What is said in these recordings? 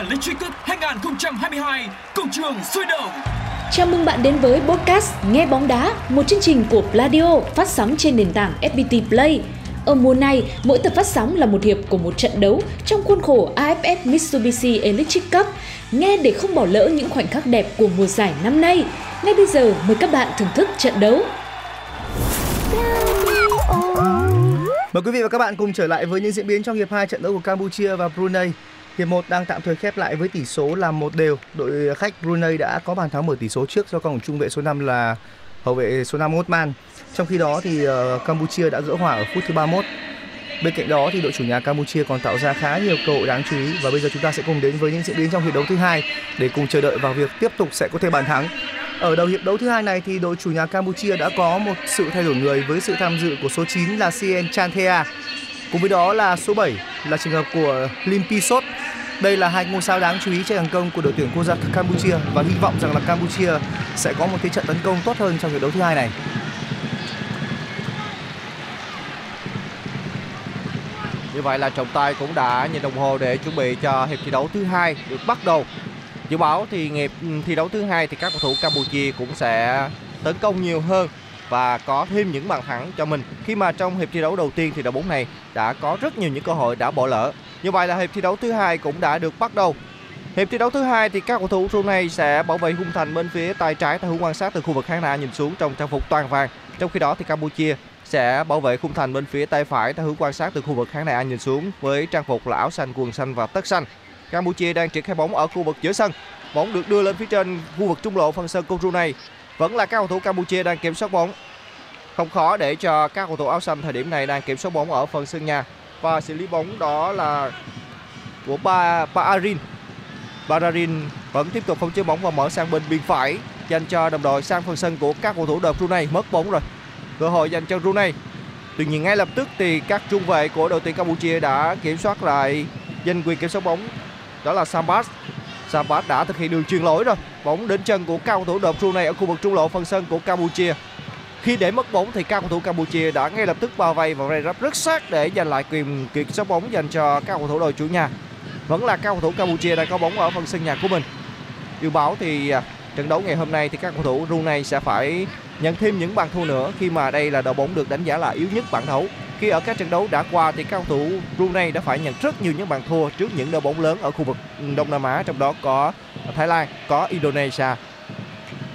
Electric Cup 2022 Công trường sôi động Chào mừng bạn đến với podcast Nghe bóng đá, một chương trình của Pladio phát sóng trên nền tảng FPT Play. Ở mùa này, mỗi tập phát sóng là một hiệp của một trận đấu trong khuôn khổ AFF Mitsubishi Electric Cup. Nghe để không bỏ lỡ những khoảnh khắc đẹp của mùa giải năm nay. Ngay bây giờ, mời các bạn thưởng thức trận đấu. Mời quý vị và các bạn cùng trở lại với những diễn biến trong hiệp 2 trận đấu của Campuchia và Brunei. Hiệp 1 đang tạm thời khép lại với tỷ số là một đều. Đội khách Brunei đã có bàn thắng mở tỷ số trước do cầu thủ trung vệ số 5 là hậu vệ số 5 Osman. Trong khi đó thì uh, Campuchia đã gỡ hòa ở phút thứ 31. Bên cạnh đó thì đội chủ nhà Campuchia còn tạo ra khá nhiều cơ hội đáng chú ý và bây giờ chúng ta sẽ cùng đến với những diễn biến trong hiệp đấu thứ hai để cùng chờ đợi vào việc tiếp tục sẽ có thêm bàn thắng. Ở đầu hiệp đấu thứ hai này thì đội chủ nhà Campuchia đã có một sự thay đổi người với sự tham dự của số 9 là Cien Chanthea. Cùng với đó là số 7 là trường hợp của Lim Pisot. Đây là hai ngôi sao đáng chú ý trên hàng công của đội tuyển quốc gia Campuchia và hy vọng rằng là Campuchia sẽ có một thế trận tấn công tốt hơn trong hiệp đấu thứ hai này. Như vậy là trọng tài cũng đã nhìn đồng hồ để chuẩn bị cho hiệp thi đấu thứ hai được bắt đầu. Dự báo thì hiệp ừ, thi đấu thứ hai thì các cầu thủ Campuchia cũng sẽ tấn công nhiều hơn và có thêm những bàn thắng cho mình. Khi mà trong hiệp thi đấu đầu tiên thì đội bóng này đã có rất nhiều những cơ hội đã bỏ lỡ. Như vậy là hiệp thi đấu thứ hai cũng đã được bắt đầu. Hiệp thi đấu thứ hai thì các cầu thủ Brunei sẽ bảo vệ khung thành bên phía tay trái theo hướng quan sát từ khu vực khán đài nhìn xuống trong trang phục toàn vàng. Trong khi đó thì Campuchia sẽ bảo vệ khung thành bên phía tay phải theo hướng quan sát từ khu vực khán đài nhìn xuống với trang phục là áo xanh, quần xanh và tất xanh. Campuchia đang triển khai bóng ở khu vực giữa sân. Bóng được đưa lên phía trên khu vực trung lộ phần sân của Brunei. Vẫn là các cầu thủ Campuchia đang kiểm soát bóng. Không khó để cho các cầu thủ áo xanh thời điểm này đang kiểm soát bóng ở phần sân nhà và xử lý bóng đó là của Ba Baarin. Baarin vẫn tiếp tục không chế bóng và mở sang bên biên phải, dành cho đồng đội sang phần sân của các cầu thủ đội Brunei mất bóng rồi. Cơ hội dành cho Brunei. Tuy nhiên ngay lập tức thì các trung vệ của đội tuyển Campuchia đã kiểm soát lại giành quyền kiểm soát bóng. Đó là Sambas. Sambas đã thực hiện đường chuyền lỗi rồi. Bóng đến chân của cao thủ đội Brunei ở khu vực trung lộ phần sân của Campuchia. Khi để mất bóng thì các cầu thủ Campuchia đã ngay lập tức bao vây và vây rắp rất sát để giành lại quyền kiểm soát bóng dành cho các cầu thủ đội chủ nhà. Vẫn là các cầu thủ Campuchia đang có bóng ở phần sân nhà của mình. Dự báo thì à, trận đấu ngày hôm nay thì các cầu thủ Brunei sẽ phải nhận thêm những bàn thua nữa khi mà đây là đội bóng được đánh giá là yếu nhất bảng đấu. Khi ở các trận đấu đã qua thì các cầu thủ Brunei đã phải nhận rất nhiều những bàn thua trước những đội bóng lớn ở khu vực Đông Nam Á trong đó có Thái Lan, có Indonesia.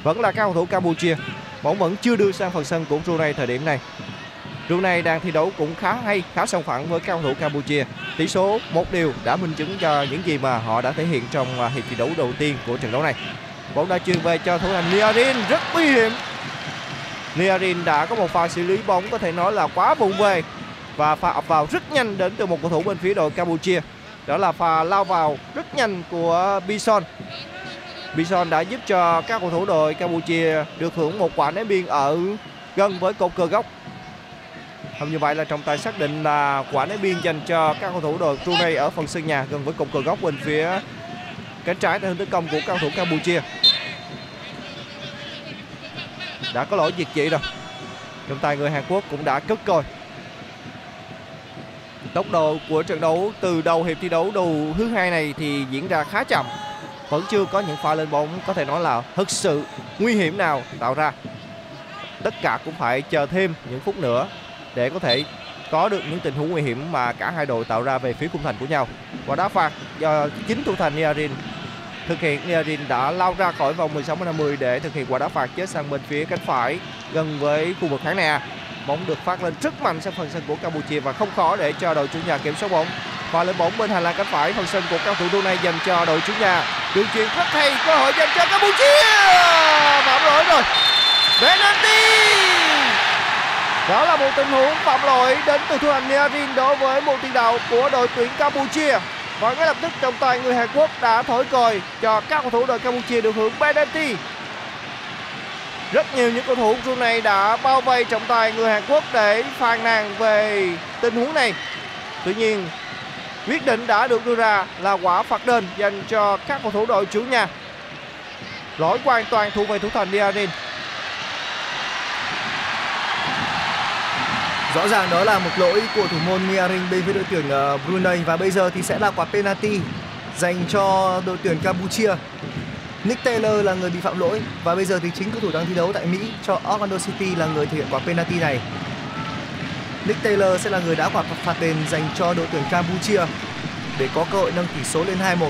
Vẫn là các cầu thủ Campuchia. Bóng vẫn chưa đưa sang phần sân của Brunei thời điểm này. Brunei đang thi đấu cũng khá hay, khá song phẳng với cao thủ Campuchia. Tỷ số một điều đã minh chứng cho những gì mà họ đã thể hiện trong à, hiệp thi đấu đầu tiên của trận đấu này. Bóng đã truyền về cho thủ thành Niarin rất nguy hiểm. Niarin đã có một pha xử lý bóng có thể nói là quá vụng về và pha ập vào rất nhanh đến từ một cầu thủ bên phía đội Campuchia. Đó là pha lao vào rất nhanh của Bison. Bison đã giúp cho các cầu thủ đội Campuchia được hưởng một quả ném biên ở gần với cột cờ góc. Không như vậy là trọng tài xác định là quả ném biên dành cho các cầu thủ đội Brunei ở phần sân nhà gần với cột cờ góc bên phía cánh trái theo hướng tấn công của cầu thủ Campuchia. Đã có lỗi diệt chỉ rồi. Trọng tài người Hàn Quốc cũng đã cất coi. Tốc độ của trận đấu từ đầu hiệp thi đấu đầu thứ hai này thì diễn ra khá chậm. Vẫn chưa có những pha lên bóng, có thể nói là thực sự nguy hiểm nào tạo ra. Tất cả cũng phải chờ thêm những phút nữa để có thể có được những tình huống nguy hiểm mà cả hai đội tạo ra về phía khung thành của nhau. Và đá phạt do chính thủ thành Niarin thực hiện Niarin đã lao ra khỏi vòng 16 50 để thực hiện quả đá phạt chết sang bên phía cánh phải gần với khu vực khán nè bóng được phát lên rất mạnh sang phần sân của Campuchia và không khó để cho đội chủ nhà kiểm soát bóng. Và lên bóng bên hành lang cánh phải, phần sân của cao thủ này dành cho đội chủ nhà. Đường chuyền rất hay, cơ hội dành cho Campuchia! Phạm lỗi rồi. Penalty! Đó là một tình huống phạm lỗi đến từ thủ thành Niavin đối với một tiền đạo của đội tuyển Campuchia. Và ngay lập tức, trọng tài người Hàn Quốc đã thổi còi cho các cầu thủ đội Campuchia được hưởng penalty rất nhiều những cầu thủ Brunei đã bao vây trọng tài người Hàn Quốc để phàn nàn về tình huống này. Tuy nhiên, quyết định đã được đưa ra là quả phạt đền dành cho các cầu thủ đội chủ nhà. Lỗi hoàn toàn thuộc về thủ thành Niarin Rõ ràng đó là một lỗi của thủ môn Niarin bên phía đội tuyển ờ, Brunei và bây giờ thì sẽ là quả penalty dành cho đội tuyển Campuchia. Nick Taylor là người bị phạm lỗi và bây giờ thì chính cầu thủ đang thi đấu tại Mỹ cho Orlando City là người thực hiện quả penalty này. Nick Taylor sẽ là người đã quả phạt đền dành cho đội tuyển Campuchia để có cơ hội nâng tỷ số lên 2-1.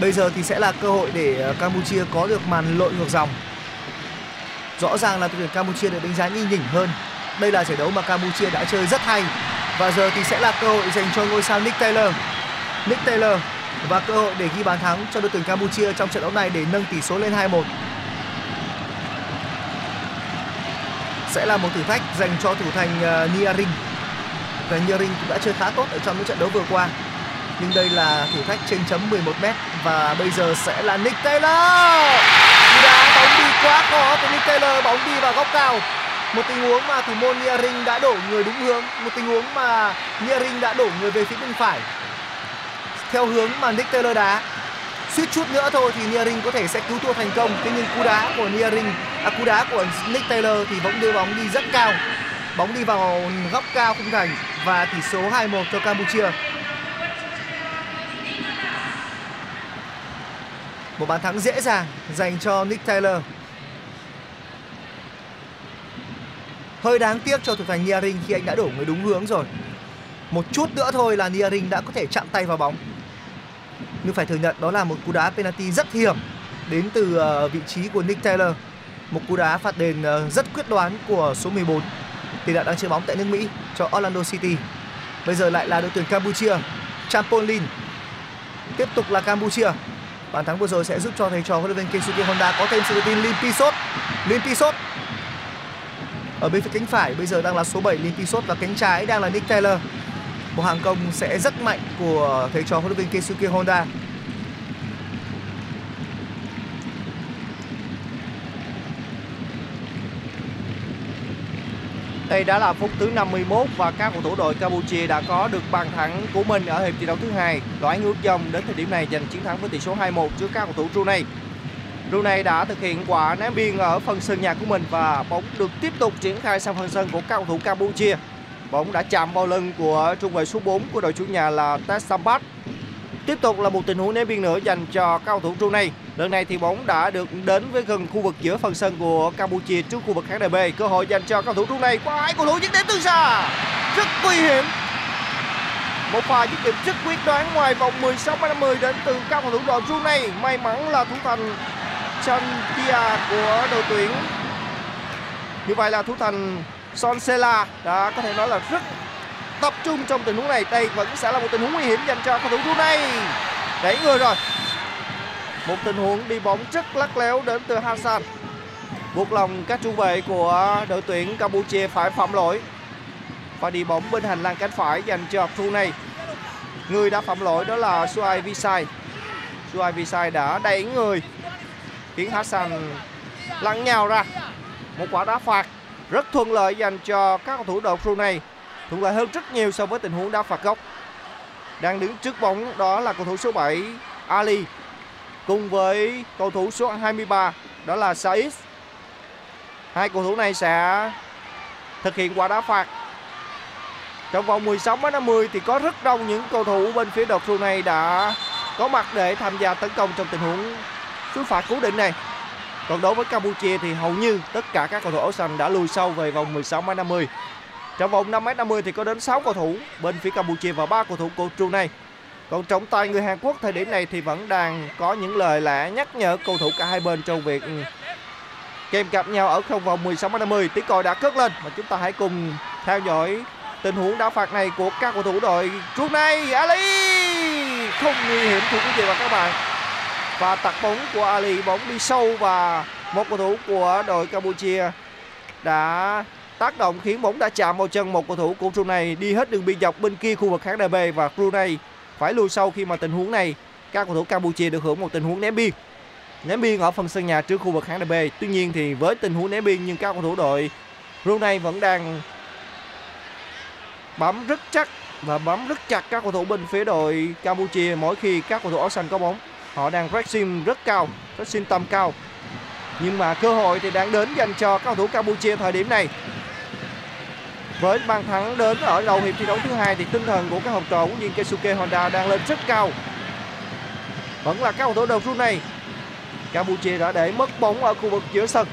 Bây giờ thì sẽ là cơ hội để ờ, Campuchia có được màn lội ngược dòng. Rõ ràng là đội tuyển Campuchia được đánh giá nhinh nhỉnh hơn. Đây là giải đấu mà Campuchia đã chơi rất hay và giờ thì sẽ là cơ hội dành cho ngôi sao Nick Taylor. Nick Taylor và cơ hội để ghi bàn thắng cho đội tuyển Campuchia trong trận đấu này để nâng tỷ số lên 2-1. Sẽ là một thử thách dành cho thủ thành Niarin Niaring. Và Niaring cũng đã chơi khá tốt ở trong những trận đấu vừa qua. Nhưng đây là thử thách trên chấm 11m và bây giờ sẽ là Nick Taylor. Cú đá bóng đi quá khó của Nick Taylor, bóng đi vào góc cao. Một tình huống mà thủ môn Niaring đã đổ người đúng hướng, một tình huống mà Niaring đã đổ người về phía bên phải theo hướng mà Nick Taylor đá. Suýt chút nữa thôi thì Niering có thể sẽ cứu thua thành công. Thế nhưng cú đá của Niering, à, cú đá của Nick Taylor thì bóng đưa bóng đi rất cao. Bóng đi vào góc cao khung thành và tỷ số 2-1 cho Campuchia. Một bàn thắng dễ dàng dành cho Nick Taylor. Hơi đáng tiếc cho thủ thành Niering khi anh đã đổ người đúng hướng rồi. Một chút nữa thôi là Niering đã có thể chạm tay vào bóng nhưng phải thừa nhận đó là một cú đá penalty rất hiểm đến từ ờ, vị trí của Nick Taylor. Một cú đá phạt đền ờ, rất quyết đoán của số 14 tiền đạo đang chơi bóng tại nước Mỹ cho Orlando City. Bây giờ lại là đội tuyển Campuchia, Champolin. Tiếp tục là Campuchia. Bàn thắng vừa rồi sẽ giúp cho thầy trò huấn luyện viên Keisuke Honda có thêm sự tự tin Limpisot Limpisot ở bên phía cánh phải, bây giờ đang là số 7 Limpisot và cánh trái đang là Nick Taylor một hàng công sẽ rất mạnh của thầy trò huấn luyện viên Keisuke Honda. Đây đã là phút thứ 51 và các cầu thủ đội Campuchia đã có được bàn thắng của mình ở hiệp thi đấu thứ hai. Đoán ngược dòng đến thời điểm này giành chiến thắng với tỷ số 2-1 trước các cầu thủ Brunei. Brunei đã thực hiện quả ném biên ở phần sân nhà của mình và bóng được tiếp tục triển khai sang phần sân của các cầu thủ Campuchia. Bóng đã chạm vào lưng của trung vệ số 4 của đội chủ nhà là Ted Tiếp tục là một tình huống ném biên nữa dành cho cao thủ Brunei. Lần này thì bóng đã được đến với gần khu vực giữa phần sân của Campuchia trước khu vực khán đài B. Cơ hội dành cho cao thủ Brunei qua hai cầu thủ dứt điểm từ xa. Rất nguy hiểm. Một pha dứt điểm rất quyết đoán ngoài vòng 16 50 đến từ các cầu thủ đội Brunei. May mắn là thủ thành Chantia của đội tuyển. Như vậy là thủ thành Son đó đã có thể nói là rất tập trung trong tình huống này. Đây vẫn sẽ là một tình huống nguy hiểm dành cho cầu thủ Brunei. Đẩy người rồi. Một tình huống đi bóng rất lắc léo đến từ Hassan. Buộc lòng các trung vệ của đội tuyển Campuchia phải phạm lỗi. Và đi bóng bên hành lang cánh phải dành cho Brunei. Người đã phạm lỗi đó là Suai Visai. Suai Visai đã đẩy người, khiến Hassan lăn nhào ra. Một quả đá phạt rất thuận lợi dành cho các cầu thủ đội Brunei thuận lợi hơn rất nhiều so với tình huống đá phạt góc. Đang đứng trước bóng đó là cầu thủ số 7 Ali, cùng với cầu thủ số 23 đó là Said hai cầu thủ này sẽ thực hiện quả đá phạt. Trong vòng 16 đến 50 thì có rất đông những cầu thủ bên phía đội Brunei đã có mặt để tham gia tấn công trong tình huống sút phạt cố định này còn đối với Campuchia thì hầu như tất cả các cầu thủ áo xanh đã lùi sâu về vòng 16m50. Trong vòng 5m50 thì có đến 6 cầu thủ bên phía Campuchia và 3 cầu thủ của Brunei. Còn trọng tài người Hàn Quốc thời điểm này thì vẫn đang có những lời lẽ nhắc nhở cầu thủ cả hai bên trong việc kèm cặp nhau ở không vòng 16m50 Tiếng còi đã cất lên và chúng ta hãy cùng theo dõi tình huống đá phạt này của các cầu thủ đội Brunei Ali không nguy hiểm thưa quý vị và các bạn và tạt bóng của Ali, bóng đi sâu và một cầu thủ của đội Campuchia đã tác động khiến bóng đã chạm vào chân một cầu thủ của Brunei đi hết đường biên dọc bên kia khu vực khán đài B và Brunei phải lùi sâu khi mà tình huống này, các cầu thủ Campuchia được hưởng một tình huống ném biên. Ném biên ở phần sân nhà trước khu vực khán đài B tuy nhiên thì với tình huống ném biên nhưng các cầu thủ đội Brunei vẫn đang bấm rất chắc và bấm rất chặt các cầu thủ bên phía đội Campuchia mỗi khi các cầu thủ áo xanh có bóng họ đang pressing rất cao pressing tầm cao. Nhưng mà cơ hội thì đang đến dành cho các cầu thủ Campuchia thời điểm này. Với bàn thắng đến ở đầu hiệp thi đấu thứ hai thì tinh thần của các học trò của viên Keisuke Honda đang lên rất cao. Vẫn là các cầu thủ đầu này. Campuchia đã để mất bóng ở khu vực giữa sân.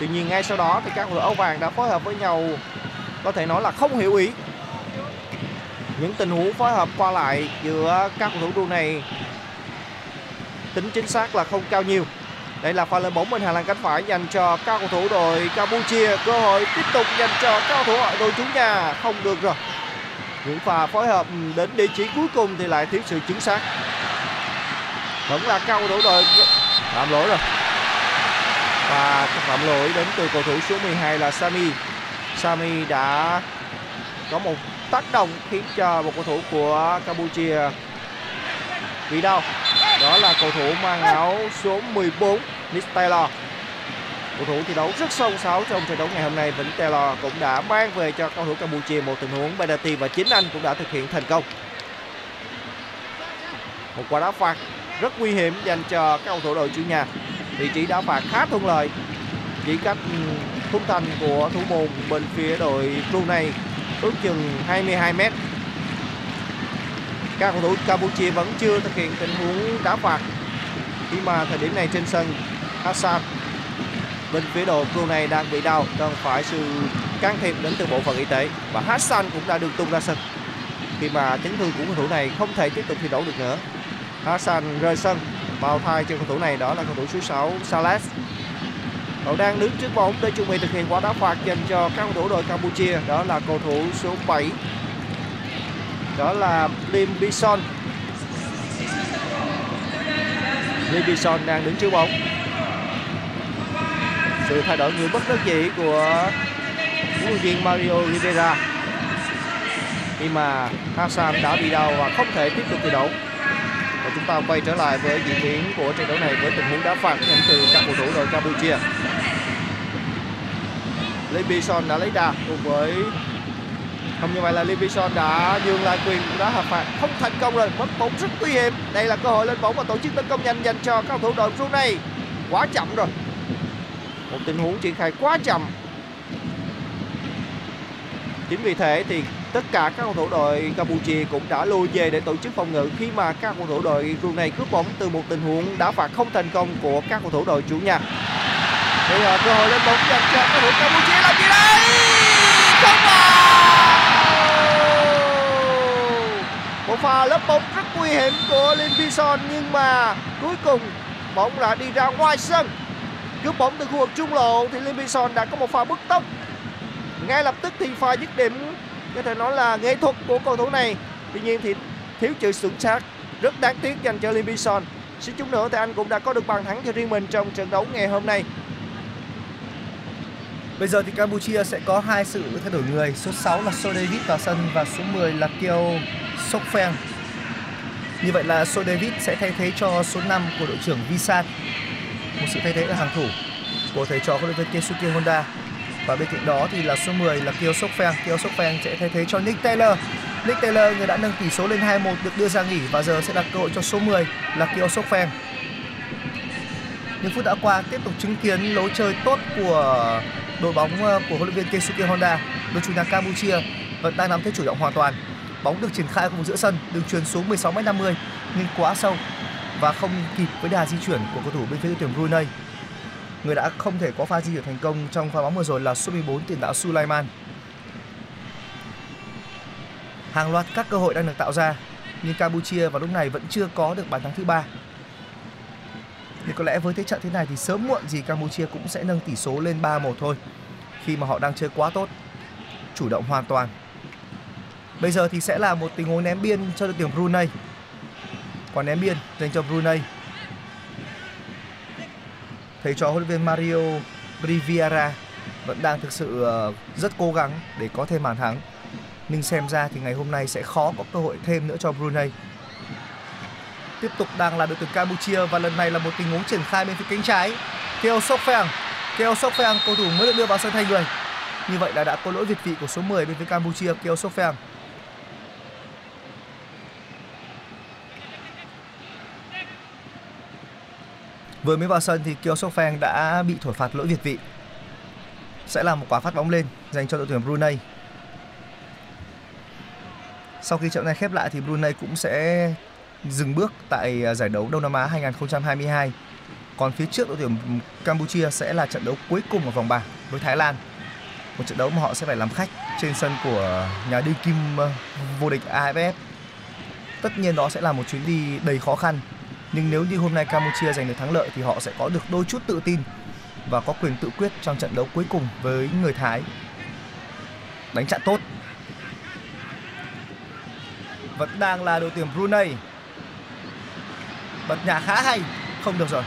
Tuy nhiên ngay sau đó thì các cầu thủ áo vàng đã phối hợp với nhau, có thể nói là không hiểu ý những tình huống phối hợp qua lại giữa các cầu thủ đua này tính chính xác là không cao nhiều. Đây là pha lên bóng bên hàng lan cánh phải dành cho các cầu thủ đội Campuchia. Cơ hội tiếp tục dành cho các cầu thủ đội chủ nhà. Không được rồi. Những pha phối hợp đến địa chỉ cuối cùng thì lại thiếu sự chính xác. Vẫn là cao cầu thủ đội phạm lỗi rồi. Và phạm lỗi đến từ cầu thủ số 12 là Sami. Sami đã có một tác động khiến cho một cầu thủ của Campuchia bị đau. Đó là cầu thủ mang áo số 14 Nick Taylor. Cầu thủ thi đấu rất sâu sáo trong trận đấu ngày hôm nay. Vĩnh Taylor cũng đã mang về cho cầu thủ Campuchia một tình huống. Penalty và chính anh cũng đã thực hiện thành công. Một quả đá phạt rất nguy hiểm dành cho các cầu thủ đội chủ nhà. Vị trí đá phạt khá thuận lợi. Chỉ cách ừ, khung thành của thủ môn bên phía đội Brunei ước chừng 22 mét. Các cầu thủ Campuchia vẫn chưa thực hiện tình huống đá phạt, khi mà thời điểm này trên sân Hassan bên phía đội Brunei đang bị đau, cần phải sự can thiệp đến từ bộ phận y tế. Và Hassan cũng đã được tung ra sân, khi mà chấn thương của cầu thủ này không thể tiếp tục thi đấu được nữa. Hassan rời sân, bao thai cho cầu thủ này đó là cầu thủ số 6 Salas. Cậu đang đứng trước bóng để chuẩn bị thực hiện quả đá phạt dành cho các cầu thủ đội Campuchia. Đó là cầu thủ số 7 đó là Lim Bison. Lim Bison đang đứng trước bóng. Sự thay đổi người bất đắc dĩ của huấn luyện viên Mario Rivera. Khi mà Hassan đã bị đau và không thể tiếp tục thi đấu. Và chúng ta quay trở lại với diễn biến của trận đấu này với tình huống đá phạt dành từ các cầu thủ đội Campuchia. Lee đã lấy đà cùng với không, như vậy là Lee đã dương lại quyền đá hợp phạt. Không thành công rồi, mất bóng rất nguy hiểm. Đây là cơ hội lên bóng và tổ chức tấn công nhanh dành cho các cầu thủ đội Brunei quá chậm rồi. Một tình huống triển khai quá chậm. Chính vì thế thì tất cả các cầu thủ đội Campuchia cũng đã lùi về để tổ chức phòng ngự khi mà các cầu thủ đội Brunei cướp bóng từ một tình huống đá phạt không thành công của các cầu thủ đội chủ nhà bây giờ cơ hội lên bóng, dành cho các cầu thủ Campuchia làm gì đây? Không vào! Một pha lớp bóng rất nguy hiểm của Lin Bison nhưng mà cuối cùng bóng đã đi ra ngoài sân. Cướp bóng từ khu vực trung lộ thì Lin Bison đã có một pha bứt tốc. Ngay lập tức thì pha dứt điểm, có thể nói là nghệ thuật của cầu thủ này. Tuy nhiên thì thiếu chữ chuẩn xác rất đáng tiếc dành cho Lim xin suýt chút nữa thì anh cũng đã có được bàn thắng cho riêng mình trong trận đấu ngày hôm nay. Bây giờ thì Campuchia sẽ có hai sự thay đổi người. Số 6 là So David vào sân và số 10 là Keo Sokfeng. Như vậy là So David sẽ thay thế cho số 5 của đội trưởng Visan. Một sự thay thế ở hàng thủ của thầy trò huấn luyện viên Keisuke Honda. Và bên cạnh đó thì là số 10 là Keo Sokfeng. Keo Sokfeng sẽ thay thế cho Nick Taylor. Nick Taylor người đã nâng tỷ số lên 2-1 được đưa ra nghỉ và giờ sẽ đặt cơ hội cho số 10 là Keo Sokfeng. Những phút đã qua tiếp tục chứng kiến lối chơi tốt của đội bóng ờ, của huấn luyện viên Keisuke Honda, đội chủ nhà Campuchia vẫn đang nắm thế chủ động hoàn toàn. Bóng được triển khai ở vùng giữa sân, đường truyền xuống 16m50 nhưng quá sâu và không kịp với đà di chuyển của cầu thủ bên phía đội tuyển Brunei. Người đã không thể có pha di chuyển thành công trong pha bóng vừa rồi là số 14 tiền đạo Sulaiman. Hàng loạt các cơ hội đang được tạo ra nhưng Campuchia vào lúc này vẫn chưa có được bàn thắng thứ ba thì có lẽ với thế trận thế này thì sớm muộn gì Campuchia cũng sẽ nâng tỷ số lên 3-1 thôi khi mà họ đang chơi quá tốt, chủ động hoàn toàn. Bây giờ thì sẽ là một tình huống ném biên cho đội tuyển Brunei. Quả ném biên dành cho Brunei. Thầy trò huấn luyện viên Mario Riviera vẫn đang thực sự ờ, rất cố gắng để có thêm bàn thắng. Nhưng xem ra thì ngày hôm nay sẽ khó có cơ hội thêm nữa cho Brunei. Tiếp tục đang là đội tuyển Campuchia và lần này là một tình huống triển khai bên phía cánh trái. Theo Sokfeng, Theo Sokfeng cầu thủ mới được đưa vào sân thay người. Như vậy là đã có lỗi việt vị của số 10 bên phía Campuchia Theo Sokfeng. Vừa mới vào sân thì Keo Sokfeng đã bị thổi phạt lỗi việt vị. Sẽ là một quả phát bóng lên dành cho đội tuyển Brunei. Sau khi trận này khép lại thì Brunei cũng sẽ dừng bước tại à, giải đấu Đông Nam Á 2022. Còn phía trước đội tuyển Campuchia sẽ là trận đấu cuối cùng ở vòng bảng với Thái Lan. Một trận đấu mà họ sẽ phải làm khách trên sân của nhà đương kim ờ, vô địch AFF. Tất nhiên đó sẽ là một chuyến đi đầy khó khăn. Nhưng nếu như hôm nay Campuchia giành được thắng lợi thì họ sẽ có được đôi chút tự tin và có quyền tự quyết trong trận đấu cuối cùng với người Thái. Đánh chặn tốt. Vẫn đang là đội tuyển Brunei bật nhạc khá hay. Không được rồi.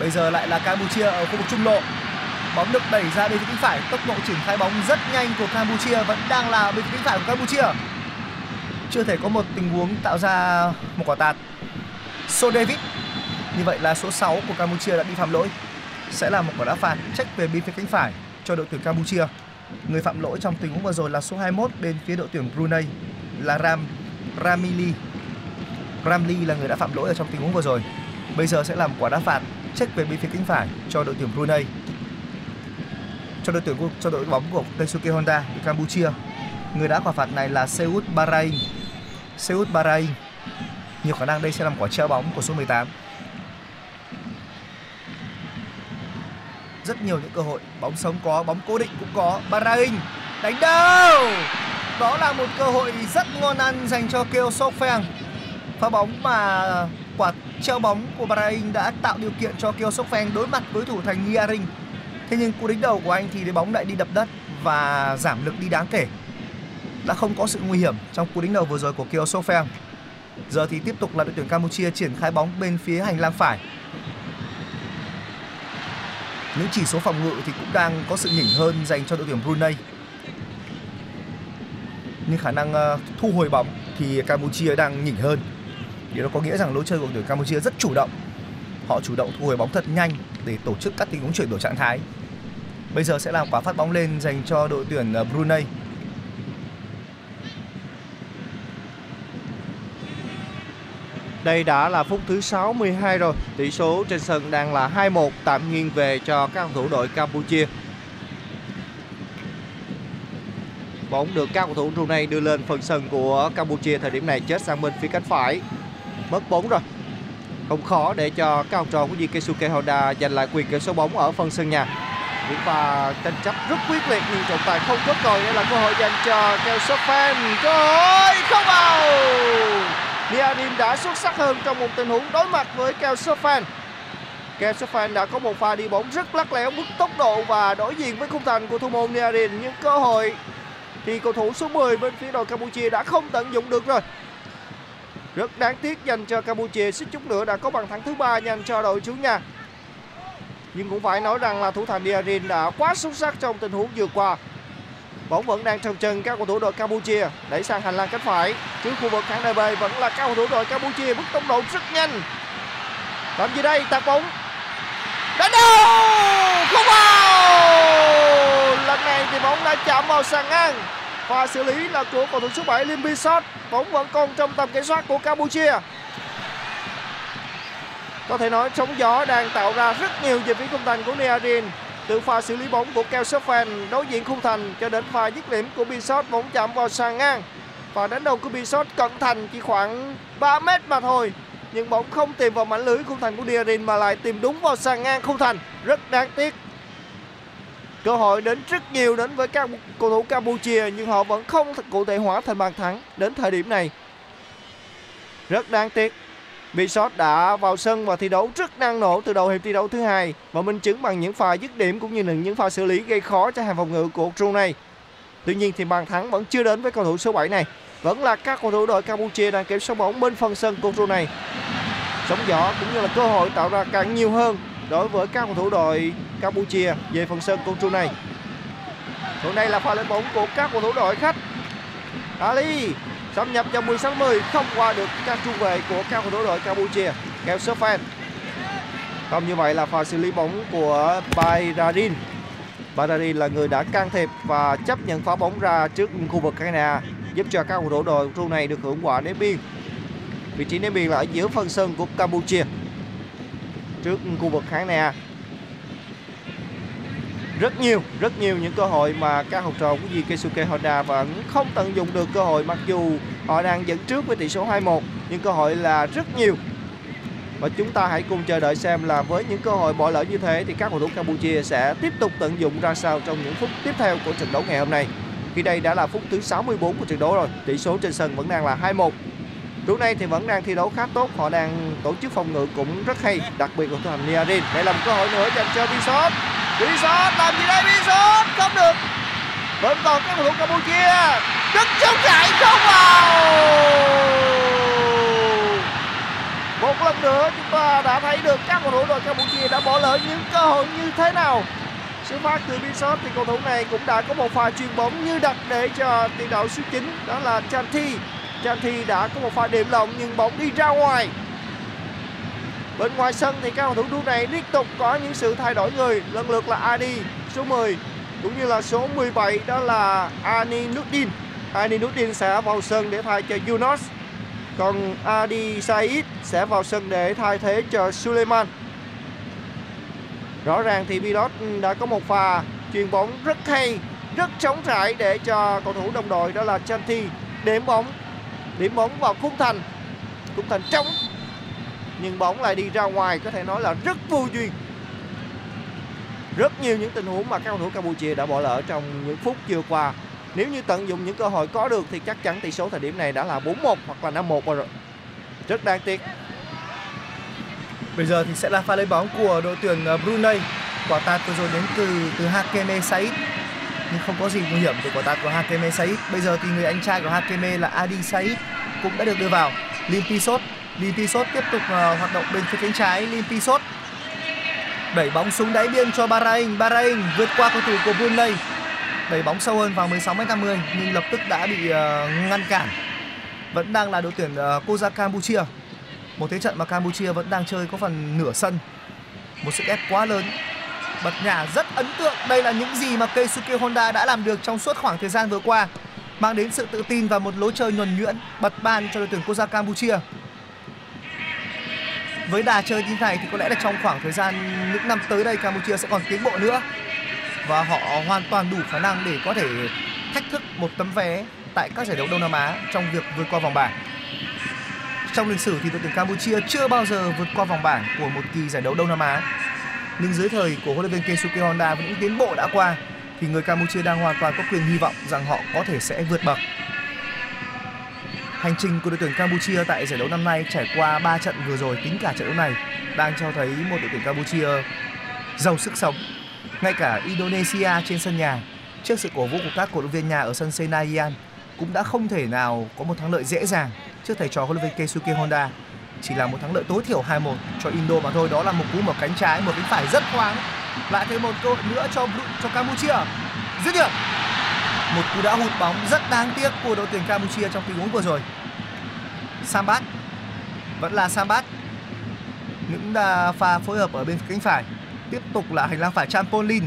Bây giờ lại là Campuchia ở khu vực trung lộ. Bóng được đẩy ra bên phía cánh phải. Tốc độ triển khai bóng rất nhanh của Campuchia vẫn đang là bên phía cánh phải của Campuchia. Chưa thể có một tình huống tạo ra một quả tạt. So David. Như vậy là số 6 của Campuchia đã bị phạm lỗi. Sẽ là một quả đá phạt trách về bên phía cánh phải cho đội tuyển Campuchia. Người phạm lỗi trong tình huống vừa rồi là số 21 bên phía đội tuyển Brunei là Ram Ramili Ramli là người đã phạm lỗi ở trong tình huống vừa rồi. Bây giờ sẽ làm quả đá phạt check về bên phía cánh phải cho đội tuyển Brunei. Cho đội tuyển cho đội bóng của Keisuke Honda của Campuchia. Người đã quả phạt này là Seut Bahrain. Seut Bahrain. Nhiều khả năng đây sẽ làm quả treo bóng của số 18. Rất nhiều những cơ hội, bóng sống có, bóng cố định cũng có. Bahrain đánh đâu? Đó là một cơ hội rất ngon ăn dành cho Keo Sokfeng. Pha bóng mà quả treo bóng của Bahrain đã tạo điều kiện cho Keo Sokfeng đối mặt với thủ thành Nia Thế nhưng cú đánh đầu của anh thì bóng lại đi đập đất và giảm lực đi đáng kể. Đã không có sự nguy hiểm trong cú đánh đầu vừa rồi của Keo Sokfeng. Giờ thì tiếp tục là đội tuyển Campuchia triển khai bóng bên phía hành lang phải. Những chỉ số phòng ngự thì cũng đang có sự nhỉnh hơn dành cho đội tuyển Brunei nhưng khả năng ờ, thu hồi bóng thì Campuchia đang nhỉnh hơn. Điều đó có nghĩa rằng lối chơi của đội Campuchia rất chủ động. Họ chủ động thu hồi bóng thật nhanh để tổ chức các tình huống chuyển đổi trạng thái. Bây giờ sẽ làm quả phát bóng lên dành cho đội tuyển ờ, Brunei. Đây đã là phút thứ 62 rồi. Tỷ số trên sân đang là 2-1 tạm nghiêng về cho các cầu thủ đội Campuchia. Bóng được các cầu thủ Brunei đưa lên phần sân của Campuchia thời điểm này chết sang bên phía cánh phải. Mất bóng rồi. Không khó để cho các học trò của Jikesuke Honda giành lại quyền kiểm soát bóng ở phần sân nhà. Những pha tranh chấp rất quyết liệt nhưng trọng tài không có còi đây là cơ hội dành cho Keo Sophan. Cơ hội không vào. Niadim đã xuất sắc hơn trong một tình huống đối mặt với Keo Sophan. Keo Sophan đã có một pha đi bóng rất lắc lẻo mức tốc độ và đối diện với khung thành của thủ môn Niadim nhưng cơ hội thì cầu thủ số 10 bên phía đội Campuchia đã không tận dụng được rồi. Rất đáng tiếc dành cho Campuchia, suýt chút nữa đã có bàn thắng thứ ba dành cho đội chủ nhà. Nhưng cũng phải nói rằng là thủ thành Diarin đã quá xuất sắc trong tình huống vừa qua. Bóng vẫn đang trong chân các cầu thủ đội Campuchia đẩy sang hành lang cánh phải trước khu vực khán đài B vẫn là các cầu thủ đội Campuchia bước tốc độ rất nhanh. Làm gì đây? Tạt bóng. Đánh đâu? Không vào! Lần này thì bóng đã chạm vào sàn ngang. Và xử lý là của cầu thủ số 7 Lim Bisot. Bóng vẫn còn trong tầm kiểm soát của Campuchia. Có thể nói sóng gió đang tạo ra rất nhiều về phía khung thành của Niarin. Từ pha xử lý bóng của Keo Sofan đối diện khung thành cho đến pha dứt điểm của Bisot bóng chạm vào sàn ngang. Và đánh đầu của Bisot cận thành chỉ khoảng 3 mét mà thôi. Nhưng bóng không tìm vào mảnh lưới khung thành của Niarin mà lại tìm đúng vào sàn ngang khung thành. Rất đáng tiếc. Cơ hội đến rất nhiều đến với các cầu thủ Campuchia, nhưng họ vẫn không cụ thể hóa thành bàn thắng đến thời điểm này. Rất đáng tiếc. Bisot đã vào sân và thi đấu rất năng nổ từ đầu hiệp thi đấu thứ hai và minh chứng bằng những pha dứt điểm cũng như là những pha xử lý gây khó cho hàng phòng ngự của Brunei. Tuy nhiên thì bàn thắng vẫn chưa đến với cầu thủ số 7 này. Vẫn là các cầu thủ đội Campuchia đang kiểm soát bóng bên phần sân của Brunei. Sóng gió cũng như là cơ hội tạo ra càng nhiều hơn đối với các cầu thủ đội Campuchia về phần sân của này. Còn nay là pha lên bóng của các cầu thủ đội khách. Ali xâm nhập vào 16 10 không qua được các trung vệ của các cầu thủ đội Campuchia. Kèo Sofan. Không như vậy là pha xử lý bóng của Bayradin. Bayradin là người đã can thiệp và chấp nhận phá bóng ra trước khu vực Canada giúp cho các cầu thủ đội Brunei được hưởng quả ném biên. Vị trí ném biên là ở giữa phần sân của Campuchia trước khu vực khán nè à. rất nhiều rất nhiều những cơ hội mà các học trò của Di Keisuke Honda vẫn không tận dụng được cơ hội mặc dù họ đang dẫn trước với tỷ số 2-1 nhưng cơ hội là rất nhiều. Và chúng ta hãy cùng chờ đợi xem là với những cơ hội bỏ lỡ như thế thì các cầu thủ Campuchia sẽ tiếp tục tận dụng ra sao trong những phút tiếp theo của trận đấu ngày hôm nay. Khi đây đã là phút thứ 64 của trận đấu rồi, tỷ số trên sân vẫn đang là 2-1 Lúc này thì vẫn đang thi đấu khá tốt, họ đang tổ chức phòng ngự cũng rất hay, đặc biệt là thủ thành Niarin. Đây là một cơ hội nữa dành cho Bisot. Bisot làm gì đây Bisot? Không được. Vẫn còn các cầu thủ Campuchia. Đức chống chạy không vào. Một lần nữa chúng ta đã thấy được các cầu thủ đội Campuchia đã bỏ lỡ những cơ hội như thế nào. Xuất phát từ Bisot thì cầu thủ này cũng đã có một pha chuyền bóng như đặt để cho tiền đạo số 9 đó là Chanti Chanti đã có một pha điểm lộng nhưng bóng đi ra ngoài. Bên ngoài sân thì các cầu thủ đua này liên tục có những sự thay đổi người. Lần lượt là Adi số 10 cũng như là số 17 đó là Ani Nuddin Ani Nuddin sẽ vào sân để thay cho Yunus. Còn Adi Said sẽ vào sân để thay thế cho Suleiman. Rõ ràng thì Pilot đã có một pha chuyền bóng rất hay, Rất trống trải để cho cầu thủ đồng đội, đó là Chanti điểm bóng điểm bóng vào khung thành. Khung thành trống. Nhưng bóng lại đi ra ngoài, có thể nói là rất vô duyên. Rất nhiều những tình huống mà các cầu thủ Campuchia đã bỏ lỡ trong những phút vừa qua. Nếu như tận dụng những cơ hội có được thì chắc chắn tỷ số thời điểm này đã là 4-1 hoặc là 5-1 rồi. Rất đáng tiếc. Bây giờ thì sẽ là pha lấy bóng của đội tuyển à, Brunei. Quả tạt vừa rồi đến từ từ Hakeme Said nhưng không có gì nguy hiểm từ quả tạt của Hakeme Said. Bây giờ thì người anh trai của Hakeme là Adi Said cũng đã được đưa vào. Lim Pisot, Lim Pisot tiếp tục uh, hoạt động bên phía cánh trái. Lim Pisot đẩy bóng xuống đáy biên cho Bahrain. Bahrain vượt qua cầu thủ của Brunei. Đẩy bóng sâu hơn vào 16m50 nhưng lập tức đã bị uh, ngăn cản. Vẫn đang là đội tuyển uh, Koza Campuchia. Một thế trận mà Campuchia vẫn đang chơi có phần nửa sân. Một sức ép quá lớn bật nhả rất ấn tượng. Đây là những gì mà Keisuke Honda đã làm được trong suốt khoảng thời gian vừa qua, mang đến sự tự tin và một lối chơi nhuần nhuyễn, bật ban cho đội tuyển quốc gia Campuchia. Với đà chơi như này thì có lẽ là trong khoảng thời gian những năm tới đây Campuchia sẽ còn tiến bộ nữa và họ hoàn toàn đủ khả năng để có thể thách thức một tấm vé tại các giải đấu Đông Nam Á trong việc vượt qua vòng bảng. Trong lịch sử thì đội tuyển Campuchia chưa bao giờ vượt qua vòng bảng của một kỳ giải đấu Đông Nam Á nhưng dưới thời của huấn luyện viên Keisuke Honda với những tiến bộ đã qua, thì người Campuchia đang hoàn toàn có quyền hy vọng rằng họ có thể sẽ vượt bậc. Hành trình của đội tuyển Campuchia tại giải đấu năm nay trải qua 3 trận vừa rồi tính cả trận đấu này đang cho thấy một đội tuyển Campuchia giàu sức sống. Ngay cả Indonesia trên sân nhà, trước sự cổ vũ của các cổ động viên nhà ở sân Senayan cũng đã không thể nào có một thắng lợi dễ dàng trước thầy trò huấn luyện viên Keisuke Honda chỉ là một thắng lợi tối thiểu 2-1 cho Indo mà thôi. Đó là một cú mở cánh trái một cánh phải rất khoáng. Lại thêm một cơ hội nữa cho cho Campuchia. Dứt điểm! Một cú đã hụt bóng rất đáng tiếc của đội tuyển Campuchia trong tình huống vừa rồi. Sambat. Vẫn là Sambat. Những pha phối hợp ở bên cánh phải. Tiếp tục là hành lang phải Champolin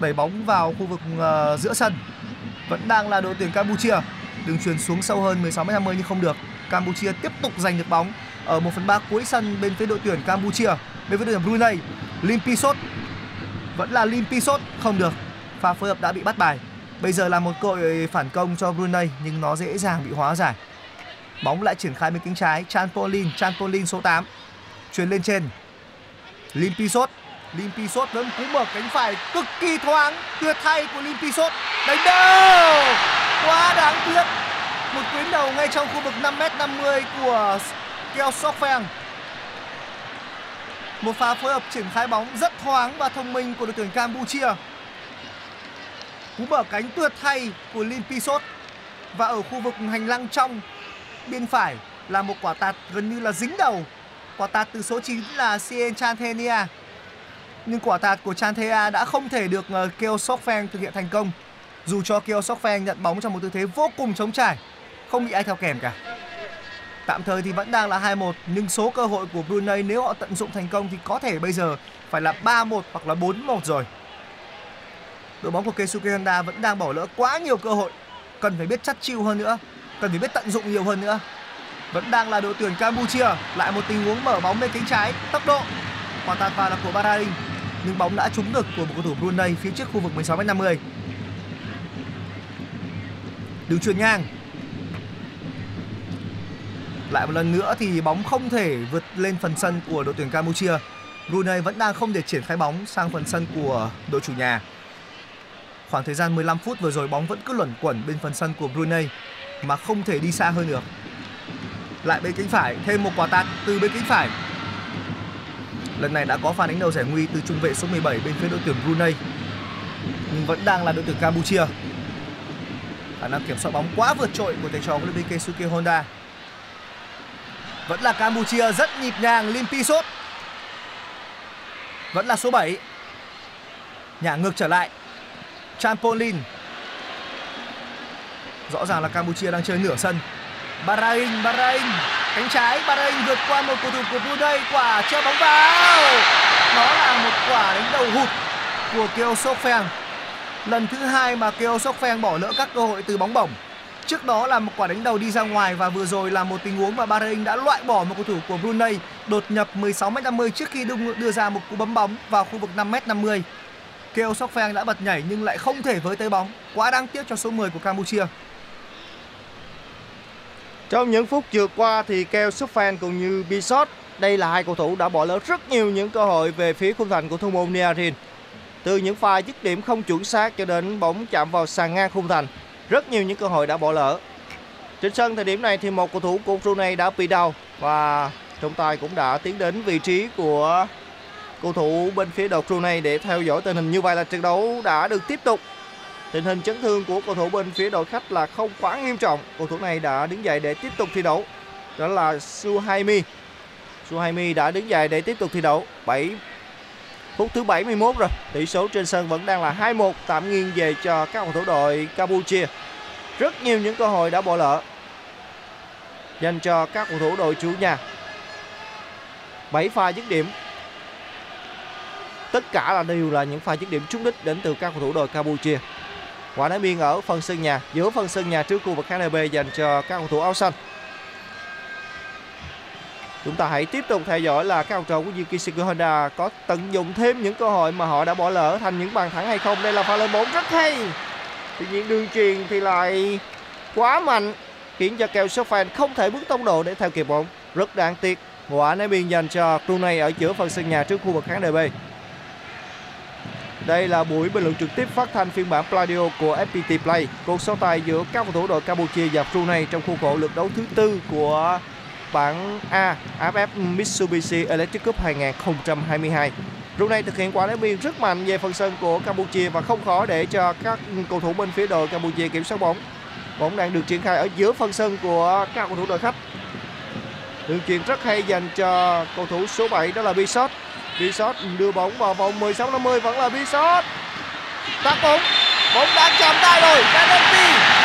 đẩy bóng vào khu vực uh, giữa sân. Vẫn đang là đội tuyển Campuchia. Đường truyền xuống sâu hơn 16 m 50 nhưng không được. Campuchia tiếp tục giành được bóng ở 1 phần 3 cuối sân bên phía đội tuyển Campuchia, bên phía đội tuyển Brunei. Limpisot vẫn là Limpisot không được. Pha phối hợp đã bị bắt bài. Bây giờ là một cơ hội phản công cho Brunei, nhưng nó dễ dàng bị hóa giải. Bóng lại triển khai bên cánh trái Chanpolin Chanpolin số 8 truyền lên trên. Limpisot Limpisot vẫn cú mở cánh phải, cực kỳ thoáng, tuyệt thay của Limpisot đánh đầu quá đáng tiếc. Một tuyến đầu ngay trong khu vực 5m50 của Keo Sokfeng một pha phối hợp triển khai bóng rất thoáng và thông minh của đội tuyển Campuchia. Cú mở cánh tuyệt thay của Limpisot và ở khu vực hành lang trong, bên phải là một quả tạt gần như là dính đầu. Quả tạt từ số 9 là Cien Chanthenia nhưng quả tạt của Chanthea đã không thể được ờ, Keo Sokfeng thực hiện thành công. Dù cho Keo Sokfeng nhận bóng trong một tư thế vô cùng trống trải, không bị ai theo kèm cả tạm thời thì vẫn đang là 2-1 nhưng số cơ hội của Brunei nếu họ tận dụng thành công thì có thể bây giờ phải là 3-1 hoặc là 4-1 rồi. Đội bóng của Keisuke Honda vẫn đang bỏ lỡ quá nhiều cơ hội. Cần phải biết chắt chiu hơn nữa, cần phải biết tận dụng nhiều hơn nữa. Vẫn đang là đội tuyển Campuchia, lại một tình huống mở bóng bên cánh trái, tốc độ. Quả tạt vào là của Bahrain nhưng bóng đã trúng được của một cầu thủ Brunei phía trước khu vực 16m50 đường chuyền ngang lại một lần nữa thì bóng không thể vượt lên phần sân của đội tuyển Campuchia. Brunei vẫn đang không thể triển khai bóng sang phần sân của đội chủ nhà. Khoảng thời gian 15 phút vừa rồi bóng vẫn cứ luẩn quẩn bên phần sân của Brunei, mà không thể đi xa hơn được. Lại bên cánh phải, thêm một quả tạt từ bên cánh phải. Lần này đã có pha đánh đầu giải nguy từ trung vệ số 17 bên phía đội tuyển Brunei, nhưng vẫn đang là đội tuyển Campuchia. Khả năng kiểm soát bóng quá vượt trội của thầy trò của luyện Keisuke Honda vẫn là Campuchia rất nhịp nhàng Limpisot vẫn là số 7 nhả ngược trở lại. Champolin rõ ràng là Campuchia đang chơi nửa sân. Bahrain Bahrain. Cánh trái Bahrain vượt qua một cầu thủ của Brunei. Quả cho bóng vào. Nó là một quả đánh đầu hụt của Keo Sofeng. lần thứ hai mà Keo Sofeng bỏ lỡ các cơ hội từ bóng bổng trước đó là một quả đánh đầu đi ra ngoài và vừa rồi là một tình huống mà Bahrain đã loại bỏ một cầu thủ của Brunei đột nhập 16m50 trước khi đưa, đưa ra một cú bấm bóng vào khu vực 5m50 Keo Sokfeng đã bật nhảy nhưng lại không thể với tới bóng. Quá đáng tiếc cho số 10 của Campuchia. Trong những phút vừa qua thì Keo Sufan cũng như Bisot đây là hai cầu thủ đã bỏ lỡ rất nhiều những cơ hội về phía khung thành của thủ môn Niarin. Từ những pha dứt điểm không chuẩn xác cho đến bóng chạm vào sàn ngang khung thành, rất nhiều những cơ hội đã bỏ lỡ. Trên sân thời điểm này thì một cầu thủ của Brunei đã bị đau và trọng tài cũng đã tiến đến vị trí của cầu thủ bên phía đội Brunei để theo dõi tình hình như vậy là trận đấu đã được tiếp tục. Tình hình chấn thương của cầu thủ bên phía đội khách là không quá nghiêm trọng. Cầu thủ này đã đứng dậy để tiếp tục thi đấu. Đó là Suhaimi. Suhaimi đã đứng dậy để tiếp tục thi đấu. 7 phút thứ 71 rồi. Tỷ số trên sân vẫn đang là 2-1 tạm nghiêng về cho các cầu thủ đội Campuchia. Rất nhiều những cơ hội đã bỏ lỡ dành cho các cầu thủ đội chủ nhà. 7 pha dứt điểm tất cả là đều là những pha dứt điểm trúng đích đến từ các cầu thủ đội Campuchia. Quả đá biên ở phần sân nhà, giữa phần sân nhà trước khu vực khán đài B dành cho các cầu thủ áo xanh. Chúng ta hãy tiếp tục theo dõi là các học trò của Yuki Honda có tận dụng thêm những cơ hội mà họ đã bỏ lỡ thành những bàn thắng hay không. Đây là pha lên bóng rất hay. Tuy nhiên đường truyền thì lại quá mạnh, khiến cho kèo Sofan không thể bước tốc độ để theo kịp bóng. Rất đáng tiếc. Quả ném biên dành cho Brunei ở giữa phần sân nhà trước khu vực khán đài B. Đây là buổi bình luận trực tiếp phát thanh phiên bản Pladio của FPT Play. Cuộc so tài giữa các cầu thủ đội Campuchia và Brunei trong khuôn khổ lượt đấu thứ tư của bảng A AFF Mitsubishi Electric Cup 2022. Brunei thực hiện quả đá biên rất mạnh về phần sân của Campuchia và không khó để cho các cầu thủ bên phía đội Campuchia kiểm soát bóng. Bóng đang được triển khai ở giữa phần sân của các cầu thủ đội khách. Đường chuyền rất hay dành cho cầu thủ số 7 đó là Bisot. Bisot đưa bóng vào vòng 16 50 vẫn là Bisot. Tắt bóng. Bóng đã chạm tay rồi. Penalty.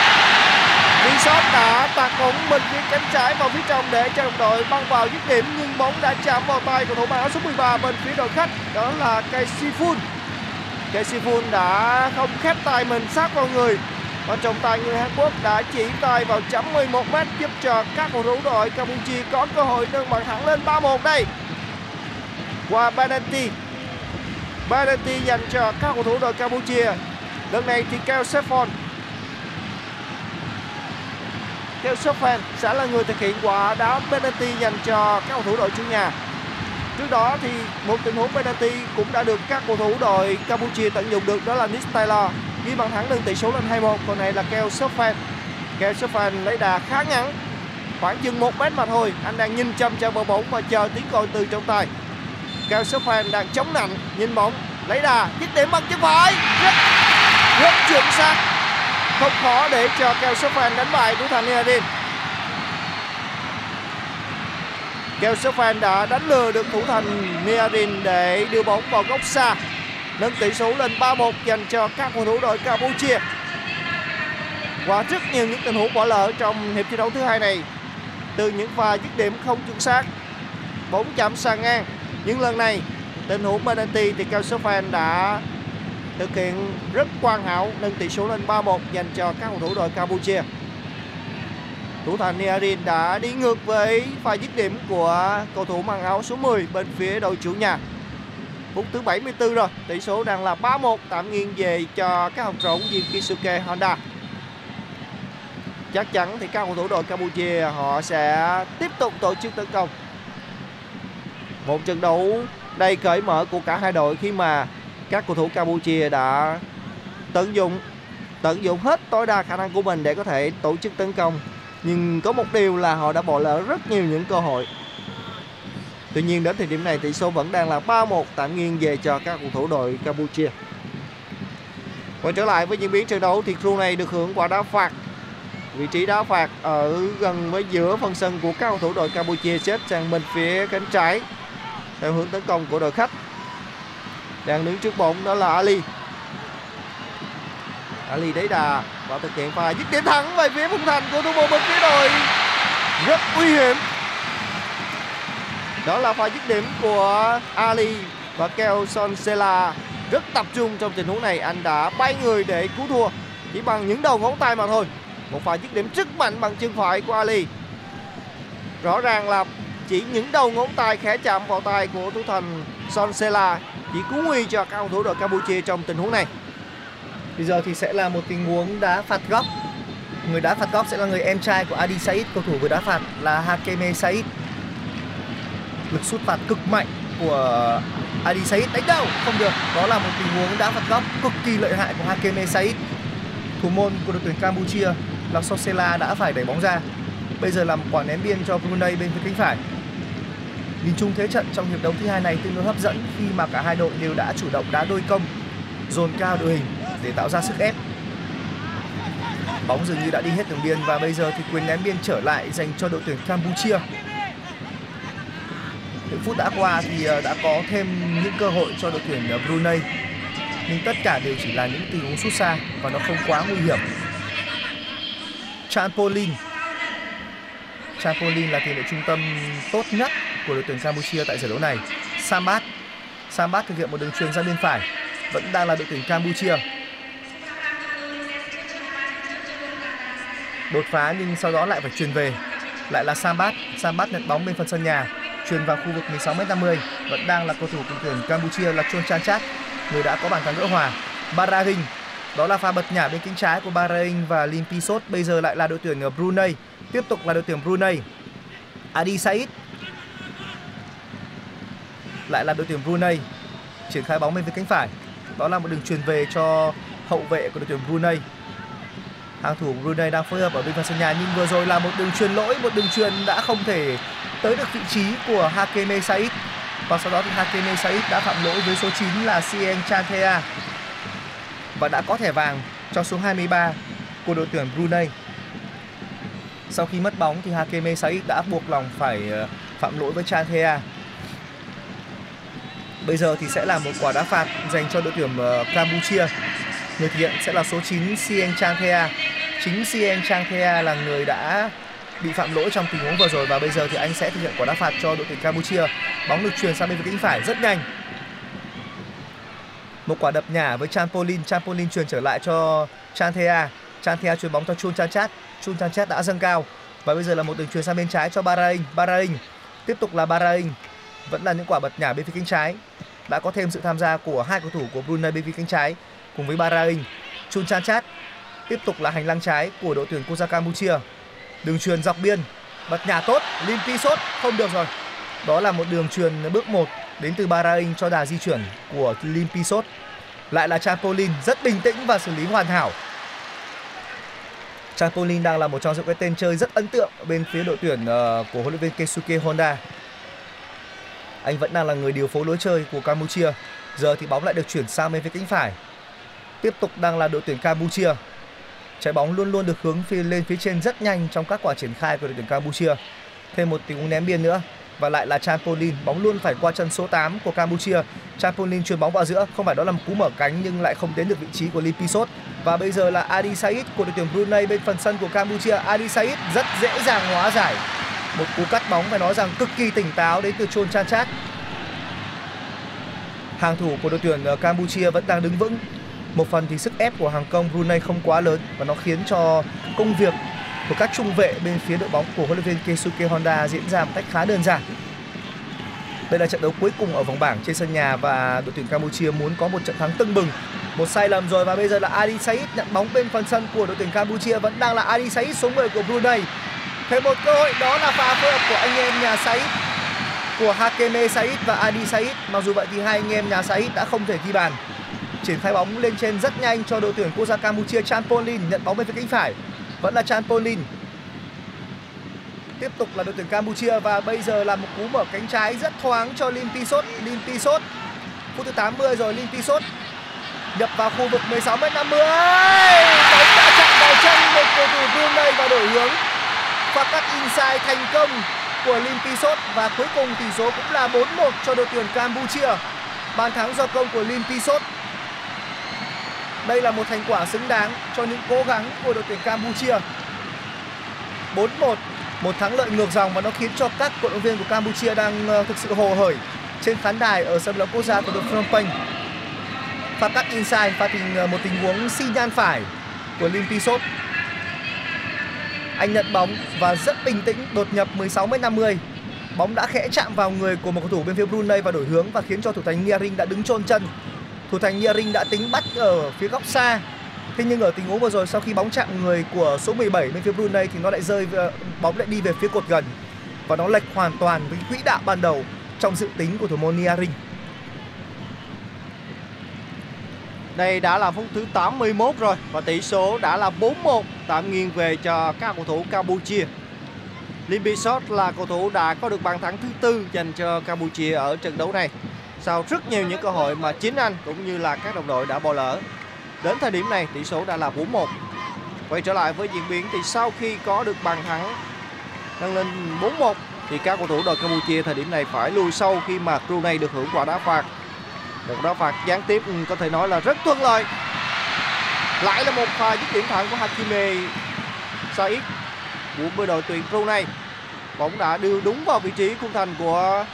Bisot đã tạt bóng bên phía cánh trái vào phía trong để cho đồng đội băng vào dứt điểm, nhưng bóng đã chạm vào tay của thủ môn áo số 13 bên phía đội khách, đó là Kaisifun. Kaisifun đã không khép tay mình sát vào người. Và trọng tài người Hàn Quốc đã chỉ tay vào chấm 11 m giúp cho các cầu thủ đội Campuchia có cơ hội nâng bàn thắng lên 3-1 đây. Qua penalty. Penalty dành cho các cầu thủ đội Campuchia. Lần này thì Keo Sefon theo Sefon sẽ là người thực hiện quả đá penalty dành cho các cầu thủ đội chủ nhà. Trước đó thì một tình huống penalty cũng đã được các cầu thủ đội Campuchia tận dụng được, đó là Nick Taylor ghi bàn thắng nâng tỷ số lên 2-1 còn này là Keo Sofan Keo Sofan lấy đà khá ngắn, khoảng chừng 1 mét mà thôi. Anh đang nhìn chăm chăm vào bóng và chờ tiếng còi từ trong tay Keo Sofan đang chống nạnh, nhìn bóng, lấy đà, dứt điểm bằng chân phải. Rất rất chuẩn xác không khó để cho Keo Sofan đánh bại thủ thành Niadin Keo Sofan đã đánh lừa được thủ thành Niadin để đưa bóng vào góc xa, nâng tỷ số lên 3-1 dành cho các cầu thủ đội Campuchia. Qua rất nhiều những tình huống bỏ lỡ trong hiệp thi đấu thứ hai này. Từ những pha dứt điểm không chuẩn xác, bóng chạm sang ngang. Nhưng lần này, tình huống penalty thì Cao Sofan đã thực hiện rất hoàn hảo, nâng tỷ số lên 3-1 dành cho các cầu thủ đội Campuchia. Thủ thành Niarin đã đi ngược với pha dứt điểm của cầu thủ mang áo số 10 bên phía đội chủ nhà. Phút thứ 74 rồi, tỷ số đang là 3-1 tạm nghiêng về cho các học trò viên Kisuke Honda. Chắc chắn thì các cầu thủ đội Campuchia họ sẽ tiếp tục tổ chức tấn công. Một trận đấu đầy cởi mở của cả hai đội khi mà các cầu thủ Campuchia đã tận dụng tận dụng hết tối đa khả năng của mình để có thể tổ chức tấn công nhưng có một điều là họ đã bỏ lỡ rất nhiều những cơ hội Tuy nhiên, đến thời điểm này, tỷ số vẫn đang là 3-1 tạm nghiêng về cho các cầu thủ đội Campuchia. Quay trở lại với diễn biến trận đấu thì crew này được hưởng quả đá phạt. Vị trí đá phạt ở gần với giữa phần sân của các cầu thủ đội Campuchia chết sang bên phía cánh trái theo hướng tấn công của đội khách. Đang đứng trước bóng, đó là Ali. Ali đấy đà và thực hiện pha dứt điểm thẳng về phía vùng thành của thủ môn bên phía đội. Rất nguy hiểm. Đó là pha dứt điểm của Ali và Keo Sonsela rất tập trung trong tình huống này. Anh đã bay người để cứu thua. Chỉ bằng những đầu ngón tay mà thôi. Một pha dứt điểm rất mạnh bằng chân phải của Ali. Rõ ràng là chỉ những đầu ngón tay khẽ chạm vào tay của thủ thành Sonsela chỉ cứu nguy cho các cầu thủ đội Campuchia trong tình huống này. Bây giờ thì sẽ là một tình huống đá phạt góc. Người đá phạt góc sẽ là người em trai của Adi Said, Cầu thủ vừa đá phạt là Hakeme Said. Lực sút phạt cực mạnh của Adi Said đánh đầu không được. Đó là một tình huống đá phạt góc cực kỳ lợi hại của Hakeme Said. Thủ môn của đội tuyển Campuchia là Sosela đã phải đẩy bóng ra. Bây giờ làm quả ném biên cho Brunei bên phía cánh phải nhìn chung thế trận trong hiệp đấu thứ hai này tương đối hấp dẫn khi mà cả hai đội đều đã chủ động đá đôi công, dồn cao đội hình để tạo ra sức ép. Bóng dường như đã đi hết đường biên và bây giờ thì quyền ném biên trở lại dành cho đội tuyển Campuchia. Những phút đã qua thì ờ, đã có thêm những cơ hội cho đội tuyển ờ, Brunei. Nhưng tất cả đều chỉ là những tình huống sút xa và nó không quá nguy hiểm. Chanpolin Chanpolin là tiền vệ trung tâm tốt nhất của đội tuyển Campuchia tại giải đấu này. Sambat Sambat thực hiện một đường truyền ra bên phải, vẫn đang là đội tuyển Campuchia. Đột phá nhưng sau đó lại phải truyền về. Lại là Sambat Sambat nhận bóng bên phần sân nhà truyền vào khu vực 16m50 vẫn đang là cầu thủ của tuyển Campuchia là Chon Chanchat người đã có bàn thắng gỡ hòa. Barahing đó là pha bật nhả bên cánh trái của Bahrain và Limpisot bây giờ lại là đội tuyển ờ, Brunei, tiếp tục là đội tuyển Brunei. Adi Said lại là đội tuyển Brunei, triển khai bóng bên phía cánh phải đó là một đường truyền về cho hậu vệ của đội tuyển Brunei hàng thủ Brunei đang phối hợp ở bên phần sân nhà, nhưng vừa rồi là một đường truyền lỗi, một đường truyền đã không thể tới được vị trí của Hakeme Said và sau đó thì Hakeme Said đã phạm lỗi với số 9 là Sien Chanthea và đã có thẻ vàng cho số 23 của đội tuyển Brunei. Sau khi mất bóng thì Hakeme Said đã buộc lòng phải ờ, phạm lỗi với Chanthea. Bây giờ thì sẽ là một quả đá phạt dành cho đội tuyển ờ, Campuchia. Người thực hiện sẽ là số 9 Sien Chanthea. Chính Sien Chanthea là người đã bị phạm lỗi trong tình huống vừa rồi và bây giờ thì anh sẽ thực hiện quả đá phạt cho đội tuyển Campuchia. Bóng được truyền sang bên phía cánh phải rất nhanh. Một quả đập nhả với Champolin, Champolin truyền trở lại cho Chanthea. Chanthea truyền bóng cho Chun Chanchat. Chun Chanchat đã dâng cao và bây giờ là một đường truyền sang bên trái cho Bahrain. Bahrain tiếp tục là Bahrain. Vẫn là những quả bật nhả bên phía cánh trái. Đã có thêm sự tham gia của hai cầu thủ của Brunei bên phía cánh trái cùng với Bahrain. Chun Chanchat tiếp tục là hành lang trái của đội tuyển quốc gia Campuchia đường truyền dọc biên, bật nhà tốt, Lim sốt không được rồi Đó là một đường truyền bước 1 đến từ Bahrain cho đà di chuyển của Lim Pisot. Lại là Chapolin rất bình tĩnh và xử lý hoàn hảo. Chapolin đang là một trong những cái tên chơi rất ấn tượng bên phía đội tuyển ờ, của huấn luyện viên Keisuke Honda. Anh vẫn đang là người điều phối lối chơi của Campuchia. Giờ thì bóng lại được chuyển sang bên phía cánh phải. Tiếp tục đang là đội tuyển Campuchia. Trái bóng luôn luôn được hướng phía lên phía trên rất nhanh trong các quả triển khai của đội tuyển Campuchia. Thêm một tình huống ném biên nữa và lại là Champolin bóng luôn phải qua chân số 8 của Campuchia Champolin chuyền bóng vào giữa không phải đó là một cú mở cánh nhưng lại không đến được vị trí của lipisot và bây giờ là Adi Said của đội tuyển Brunei bên phần sân của Campuchia Adi Said rất dễ dàng hóa giải một cú cắt bóng phải nói rằng cực kỳ tỉnh táo đến từ Chon Chanchat hàng thủ của đội tuyển ờ, Campuchia vẫn đang đứng vững một phần thì sức ép của hàng công Brunei không quá lớn và nó khiến cho công việc của các trung vệ bên phía đội bóng của huấn luyện viên Keisuke Honda diễn ra một cách khá đơn giản. Đây là trận đấu cuối cùng ở vòng bảng trên sân nhà và đội tuyển Campuchia muốn có một trận thắng tưng bừng. Một sai lầm rồi và bây giờ là Adi Said nhận bóng bên phần sân của đội tuyển Campuchia vẫn đang là Adi Said số 10 của Brunei. Thêm một cơ hội, đó là pha phối hợp của anh em nhà Said, của Hakeme Said và Adi Said. Mặc dù vậy thì hai anh em nhà Said đã không thể ghi bàn. Triển khai bóng lên trên rất nhanh cho đội tuyển quốc gia Campuchia Chanpolin nhận bóng bên phía cánh phải. Vẫn là Chan Polin tiếp tục là đội tuyển Campuchia và bây giờ là một cú mở cánh trái rất thoáng cho Lim Pisot Lim Pisot phút thứ 80 rồi Lim Pisot nhập vào khu vực 16 m 50 bóng đã chạm vào chân một cầu thủ Brunei và đổi hướng. Pha cắt inside thành công của Lim Pisot và cuối cùng tỷ số cũng là 4-1 cho đội tuyển Campuchia bàn thắng do công của Lim Pisot đây là một thành quả xứng đáng cho những cố gắng của đội tuyển Campuchia. 4-1, một thắng lợi ngược dòng và nó khiến cho các cổ động viên của Campuchia đang ờ, thực sự hồ hởi trên khán đài ở sân vận động quốc gia của đội Phnom Penh. Pha cắt inside, pha tình ờ, một tình huống xi nhan phải của Lim Pisot. Anh nhận bóng và rất bình tĩnh, đột nhập 16 m 50. Bóng đã khẽ chạm vào người của một cầu thủ bên phía Brunei và đổi hướng và khiến cho thủ thành Niaring đã đứng chôn chân. Thủ thành Niering đã tính bắt ở phía góc xa. Thế nhưng ở tình huống vừa rồi, sau khi bóng chạm người của số 17 bên phía Brunei thì nó lại rơi ờ, bóng lại đi về phía cột gần. Và nó lệch hoàn toàn với quỹ đạo ban đầu trong dự tính của thủ môn Niering. Đây đã là phút thứ 81 rồi và tỷ số đã là 4-1 tạm nghiêng về cho các cầu thủ Campuchia. Lim Bisot là cầu thủ đã có được bàn thắng thứ tư dành cho Campuchia ở trận đấu này sau rất nhiều những cơ hội mà chính anh cũng như là các đồng đội đã bỏ lỡ. Đến thời điểm này, tỷ số đã là 4-1. Quay trở lại với diễn biến, thì sau khi có được bàn thắng nâng lên 4-1 thì các cầu thủ đội Campuchia thời điểm này phải lùi sâu khi mà Brunei được hưởng quả đá phạt. Một đá phạt gián tiếp ừ, có thể nói là rất thuận lợi. Lại là một pha dứt điểm thẳng của Hakime Said của đội tuyển Brunei. Bóng đã đưa đúng vào vị trí khung thành của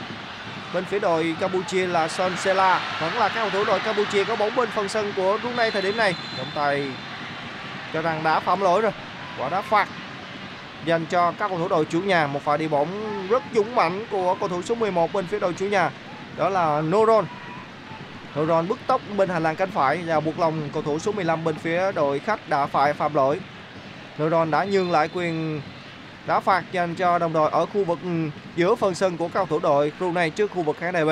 bên phía đội Campuchia là Son Sela. Vẫn là các cầu thủ đội Campuchia có bóng bên phần sân của Brunei thời điểm này. Trọng tài cho rằng đã phạm lỗi rồi. Quả đá phạt dành cho các cầu thủ đội chủ nhà. Một pha đi bóng rất dũng mãnh của cầu thủ số 11 bên phía đội chủ nhà. Đó là Noron. Noron bứt tốc bên hành lang cánh phải và buộc lòng cầu thủ số 15 bên phía đội khách đã phải phạm lỗi Noron đã nhường lại quyền đá phạt dành cho đồng đội ở khu vực ừ, giữa phần sân của cầu thủ đội Brunei trước khu vực khán đài B.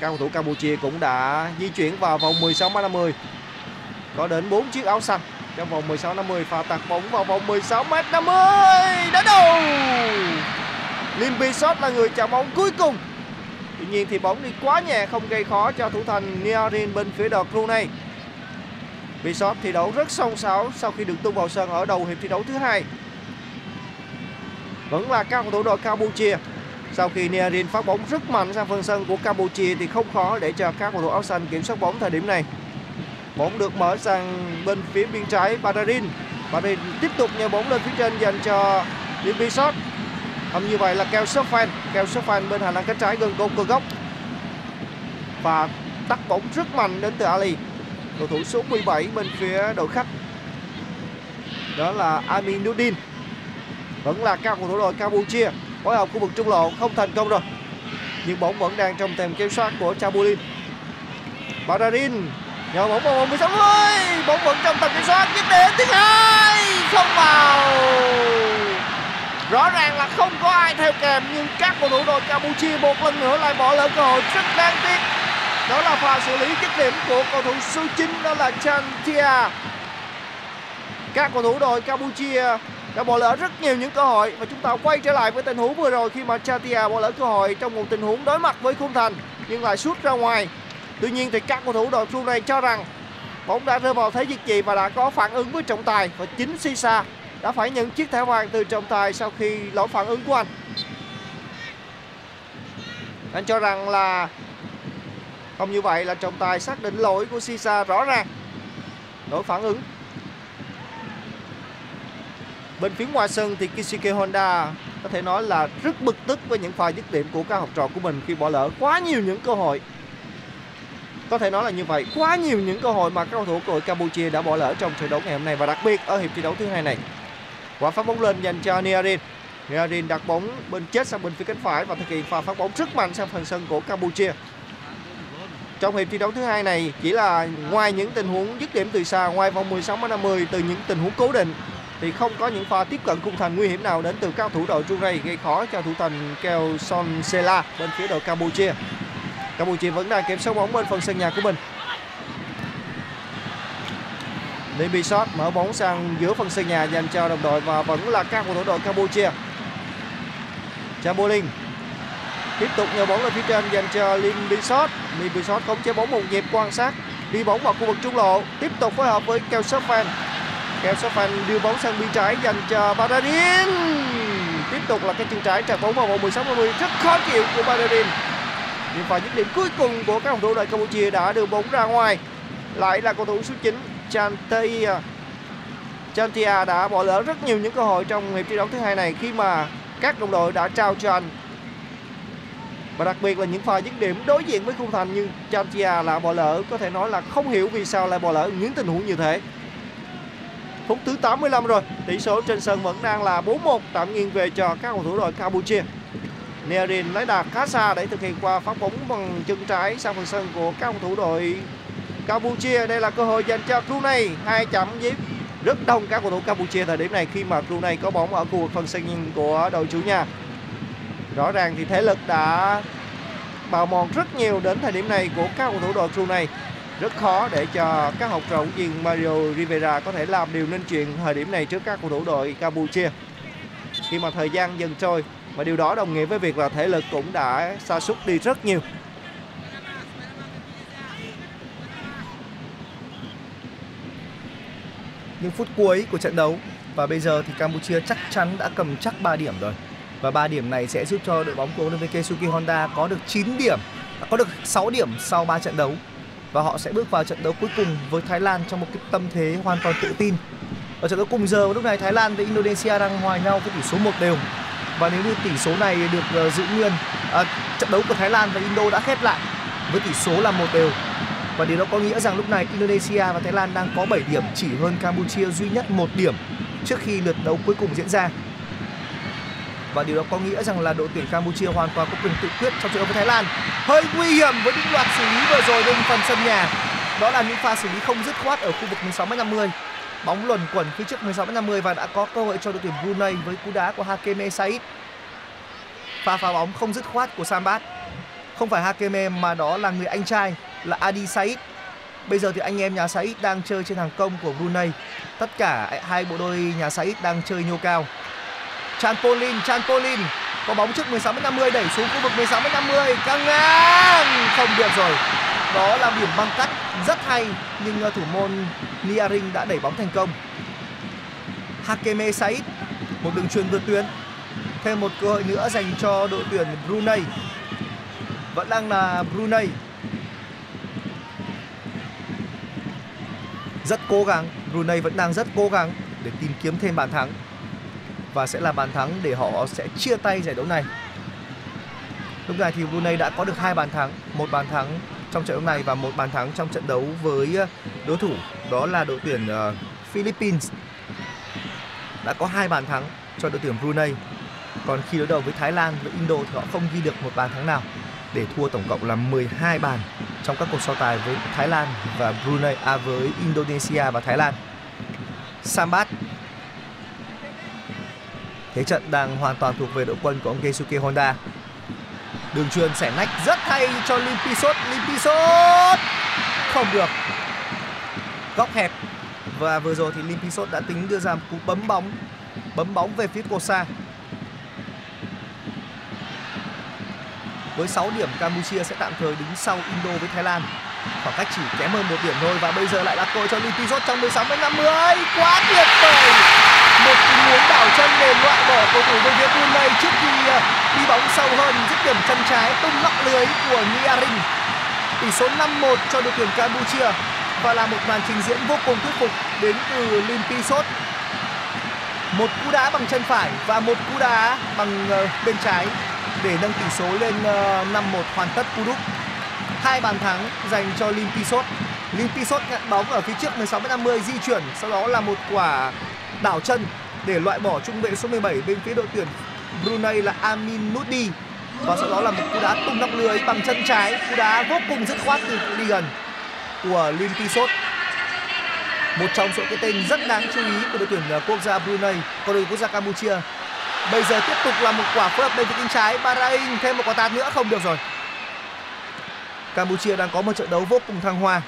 Các cầu thủ Campuchia cũng đã di chuyển vào vòng 16 50. Có đến 4 chiếc áo xanh trong vòng 16 50 pha tạt bóng vào vòng 16 m 50. Đã đầu. Limpi Shot là người chạm bóng cuối cùng. Tuy nhiên thì bóng đi quá nhẹ, không gây khó cho thủ thành Niarin bên phía đội Brunei. Bishop thi đấu rất song sáo sau khi được tung vào sân ở đầu hiệp thi đấu thứ hai. Vẫn là các cầu thủ đội Campuchia. Sau khi Niarin phát bóng rất mạnh sang phần sân của Campuchia thì không khó để cho các cầu thủ áo xanh kiểm soát bóng thời điểm này. Bóng được mở sang bên phía biên trái Badarin Badarin tiếp tục nhờ bóng lên phía trên dành cho Bishop. Không như vậy là keo Sofan keo Sofan bên hành lang cánh trái gần cột cơ góc. Và tắt bóng rất mạnh đến từ Ali. Cầu thủ số 17 bên phía đội khách. Đó là Aminuddin vẫn là các cầu thủ đội Campuchia, phối hợp khu vực trung lộ, không thành công rồi. Nhưng bóng vẫn đang trong tầm kiểm soát của Chabulin baradin, nhờ bóng vào vòng 16 bóng vẫn trong tầm kiểm soát dứt điểm thứ hai không vào. Rõ ràng là không có ai theo kèm, nhưng các cầu thủ đội Campuchia một lần nữa lại bỏ lỡ cơ hội rất đáng tiếc. Đó là pha xử lý dứt điểm của cầu thủ số 9 đó là Chan Tia. Các cầu thủ đội Campuchia đã bỏ lỡ rất nhiều những cơ hội và chúng ta quay trở lại với tình huống vừa rồi khi mà Chatia bỏ lỡ cơ hội trong một tình huống đối mặt với khung thành, nhưng lại sút ra ngoài. Tuy nhiên thì các cầu thủ đội Brunei cho rằng bóng đã rơi vào thế diệt trì và đã có phản ứng với trọng tài và chính Sisa đã phải nhận chiếc thẻ vàng từ trọng tài sau khi lỗi phản ứng của anh. Anh cho rằng là không như vậy là trọng tài xác định lỗi của Sisa rõ ràng. Lỗi phản ứng. Bên phía ngoài sân thì Kishike Honda có thể nói là rất bực tức với những pha dứt điểm của các học trò của mình khi bỏ lỡ quá nhiều những cơ hội. Có thể nói là như vậy, quá nhiều những cơ hội mà các cầu thủ của Campuchia đã bỏ lỡ trong trận đấu ngày hôm nay và đặc biệt ở hiệp thi đấu thứ hai này. Quả phát bóng lên dành cho Niarin. Niarin đặt bóng bên chết sang bên phía cánh phải và thực hiện pha phát bóng rất mạnh sang phần sân của Campuchia. Trong hiệp thi đấu thứ hai này chỉ là ngoài những tình huống dứt điểm từ xa, ngoài vòng 16 50 từ những tình huống cố định thì không có những pha tiếp cận khung thành nguy hiểm nào đến từ cao thủ đội Brunei gây khó cho thủ thành Keo Son Sela bên phía đội Campuchia. Campuchia vẫn đang kiểm soát bóng bên phần sân nhà của mình. Lim Bisot mở bóng sang giữa phần sân nhà dành cho đồng đội và vẫn là các cầu thủ đội Campuchia. Chamberlain tiếp tục nhờ bóng lên phía trên dành cho Lim Bisot. Lim Bisot không chế bóng một nhịp quan sát, đi bóng vào khu vực trung lộ, tiếp tục phối hợp với Keo Sofan Keo Sofan đưa bóng sang bên trái dành cho Baradin. tiếp tục là cái chân trái trả bóng vào vòng 16 30 rất khó chịu của Baradin. nhưng pha dứt điểm cuối cùng của các cầu thủ đội Campuchia đã đưa bóng ra ngoài lại là cầu thủ số 9 Chantia. Chantia đã bỏ lỡ rất nhiều những cơ hội trong hiệp thi đấu thứ hai này khi mà các đồng đội đã trao cho anh. Và đặc biệt là những pha dứt điểm đối diện với khung thành nhưng Chantia là bỏ lỡ, có thể nói là không hiểu vì sao lại bỏ lỡ những tình huống như thế. Phút thứ 85 rồi, tỷ số trên sân vẫn đang là 4-1 tạm nghiêng về cho các cầu thủ đội Campuchia. Nerin lấy đà khá xa để thực hiện qua phát bóng bằng chân trái sang phần sân của các cầu thủ đội Campuchia. Đây là cơ hội dành cho Brunei hai chấm với rất đông các cầu thủ Campuchia thời điểm này khi mà Brunei có bóng ở khu vực phần sân của đội chủ nhà. Rõ ràng thì thể lực đã bào mòn rất nhiều đến thời điểm này của các cầu thủ đội Brunei rất khó để cho các học trò viên Mario Rivera có thể làm điều nên chuyện thời điểm này trước các cầu thủ đội Campuchia. Khi mà thời gian dần trôi và điều đó đồng nghĩa với việc là thể lực cũng đã sa sút đi rất nhiều. Những phút cuối của trận đấu. Và bây giờ thì Campuchia chắc chắn đã cầm chắc 3 điểm rồi. Và 3 điểm này sẽ giúp cho đội bóng của huấn Suki Honda có được 9 điểm à, có được 6 điểm sau 3 trận đấu. Và họ sẽ bước vào trận đấu cuối cùng với Thái Lan trong một cái tâm thế hoàn toàn tự tin. Ở trận đấu cùng giờ lúc này Thái Lan và Indonesia đang hòa nhau với tỷ số một đều. Và nếu như tỷ số này được ờ, giữ nguyên à, trận đấu của Thái Lan và Indo đã khép lại với tỷ số là một đều và điều đó có nghĩa rằng lúc này Indonesia và Thái Lan đang có 7 điểm, chỉ hơn Campuchia duy nhất một điểm trước khi lượt đấu cuối cùng diễn ra. Và điều đó có nghĩa rằng là đội tuyển Campuchia hoàn toàn có quyền tự quyết trong trận đấu với Thái Lan. Hơi nguy hiểm với những loạt xử lý vừa rồi bên phần sân nhà. Đó là những pha xử lý không dứt khoát ở khu vực 16 m 50 bóng luẩn quẩn phía trước 16 m 50 và đã có cơ hội cho đội tuyển Brunei với cú đá của Hakeme Said. Pha phá bóng không dứt khoát của Sambat không phải Hakeme mà đó là người anh trai là Adi Said. Bây giờ thì anh em nhà Said đang chơi trên hàng công của Brunei. Tất cả hai bộ đôi nhà Said đang chơi nhô cao. Chanpolin Chanpolin có bóng trước 16 50 đẩy xuống khu vực 16 50 căng ngang! Không được rồi. Đó là điểm băng cắt rất hay, nhưng ờ, thủ môn Niaring đã đẩy bóng thành công. Hakeme Said, một đường truyền vượt tuyến. Thêm một cơ hội nữa dành cho đội tuyển Brunei. Vẫn đang là Brunei. Rất cố gắng Brunei vẫn đang rất cố gắng để tìm kiếm thêm bàn thắng và sẽ là bàn thắng để họ sẽ chia tay giải đấu này. Lúc này thì Brunei đã có được hai bàn thắng, một bàn thắng trong trận đấu này và một bàn thắng trong trận đấu với ờ, đối thủ đó là đội tuyển ờ, Philippines. Đã có hai bàn thắng cho đội tuyển Brunei. Còn khi đối đầu với Thái Lan với Indo thì họ không ghi được một bàn thắng nào để thua tổng cộng là 12 bàn trong các cuộc so tài với Thái Lan và Brunei à với Indonesia và Thái Lan. Sambat Thế trận đang hoàn toàn thuộc về đội quân của ông Keisuke Honda. Đường truyền xẻ nách rất hay cho Limpisot, Limpisot không được. Góc hẹp và vừa rồi thì Limpisot đã tính đưa ra một cú bấm bóng bấm bóng về phía Kosa. Với 6 điểm, Campuchia sẽ tạm thời đứng sau Indo với Thái Lan. Khoảng cách chỉ kém hơn một điểm thôi và bây giờ lại là cơ cho cho Limpisot trong 16 m 50. Quá tuyệt vời. Một tình huống đảo chân để loại bỏ cầu thủ bên phía Brunei trước khi ờ, đi bóng sâu hơn, dứt điểm chân trái tung lọc lưới của Niarin. Tỷ số 5-1 cho đội tuyển Campuchia và là một màn trình diễn vô cùng thuyết phục đến từ Limpisot. Một cú đá bằng chân phải và một cú đá bằng ờ, bên trái để nâng tỷ số lên ờ, 5-1 hoàn tất cú đúc. Hai bàn thắng dành cho Limpisot. Limpisot nhận bóng ở phía trước 16m50 di chuyển, sau đó là một quả đảo chân để loại bỏ trung vệ số 17 bên phía đội tuyển Brunei là Amin Nudi và sau đó là một cú đá tung nóc lưới bằng chân trái, cú đá vô cùng dứt khoát từ cự ly gần của Limpisot. Một trong số cái tên rất đáng chú ý của đội tuyển ờ, quốc gia Brunei, còn đội quốc gia Campuchia. Bây giờ tiếp tục là một quả phối hợp bên phía cánh trái, Bahrain thêm một quả tạt nữa không được rồi. Campuchia đang có một trận đấu vô cùng thăng hoa.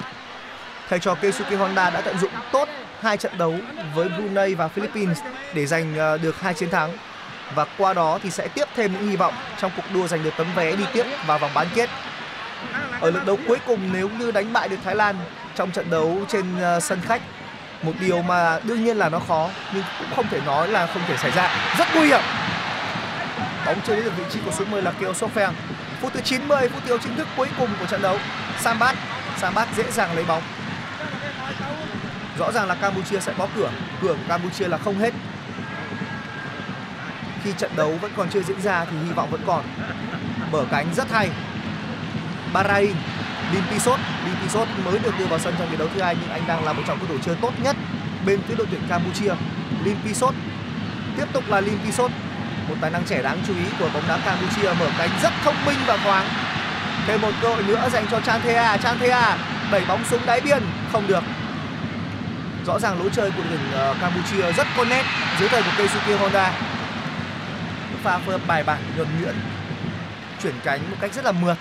Thầy trò Keisuke Honda đã tận dụng tốt hai trận đấu với Brunei và Philippines để giành ờ, được hai chiến thắng và qua đó thì sẽ tiếp thêm những hy vọng trong cuộc đua giành được tấm vé đi tiếp vào vòng bán kết. Ở lượt đấu cuối cùng nếu như đánh bại được Thái Lan trong trận đấu trên ờ, sân khách một điều mà đương nhiên là nó khó, nhưng cũng không thể nói là không thể xảy ra. Rất nguy hiểm. Bóng chơi đến được vị trí của số 10 là Keo Sofeng. Phút thứ 90 phút tiêu chính thức cuối cùng của trận đấu. Sambat Sambat dễ dàng lấy bóng. Rõ ràng là Campuchia sẽ bó cửa. Cửa của Campuchia là không hết. Khi trận đấu vẫn còn chưa diễn ra thì hy vọng vẫn còn. Mở cánh rất hay. Bahrain Limpisot. Limpisot mới được đưa vào sân trong trận đấu thứ hai, nhưng anh đang là một trong các thủ chơi tốt nhất bên phía đội tuyển Campuchia Limpisot tiếp tục là Limpisot một tài năng trẻ đáng chú ý của bóng đá Campuchia, mở cánh rất thông minh và thoáng thêm một cơ hội nữa dành cho Chanthea Chanthea đẩy bóng xuống đáy biên, không được. Rõ ràng lối chơi của đội tuyển ờ, Campuchia rất có nét dưới thời của Keisuke Honda. Pha phối bài bản nhuần nhuyễn, chuyển cánh một cách rất là mượt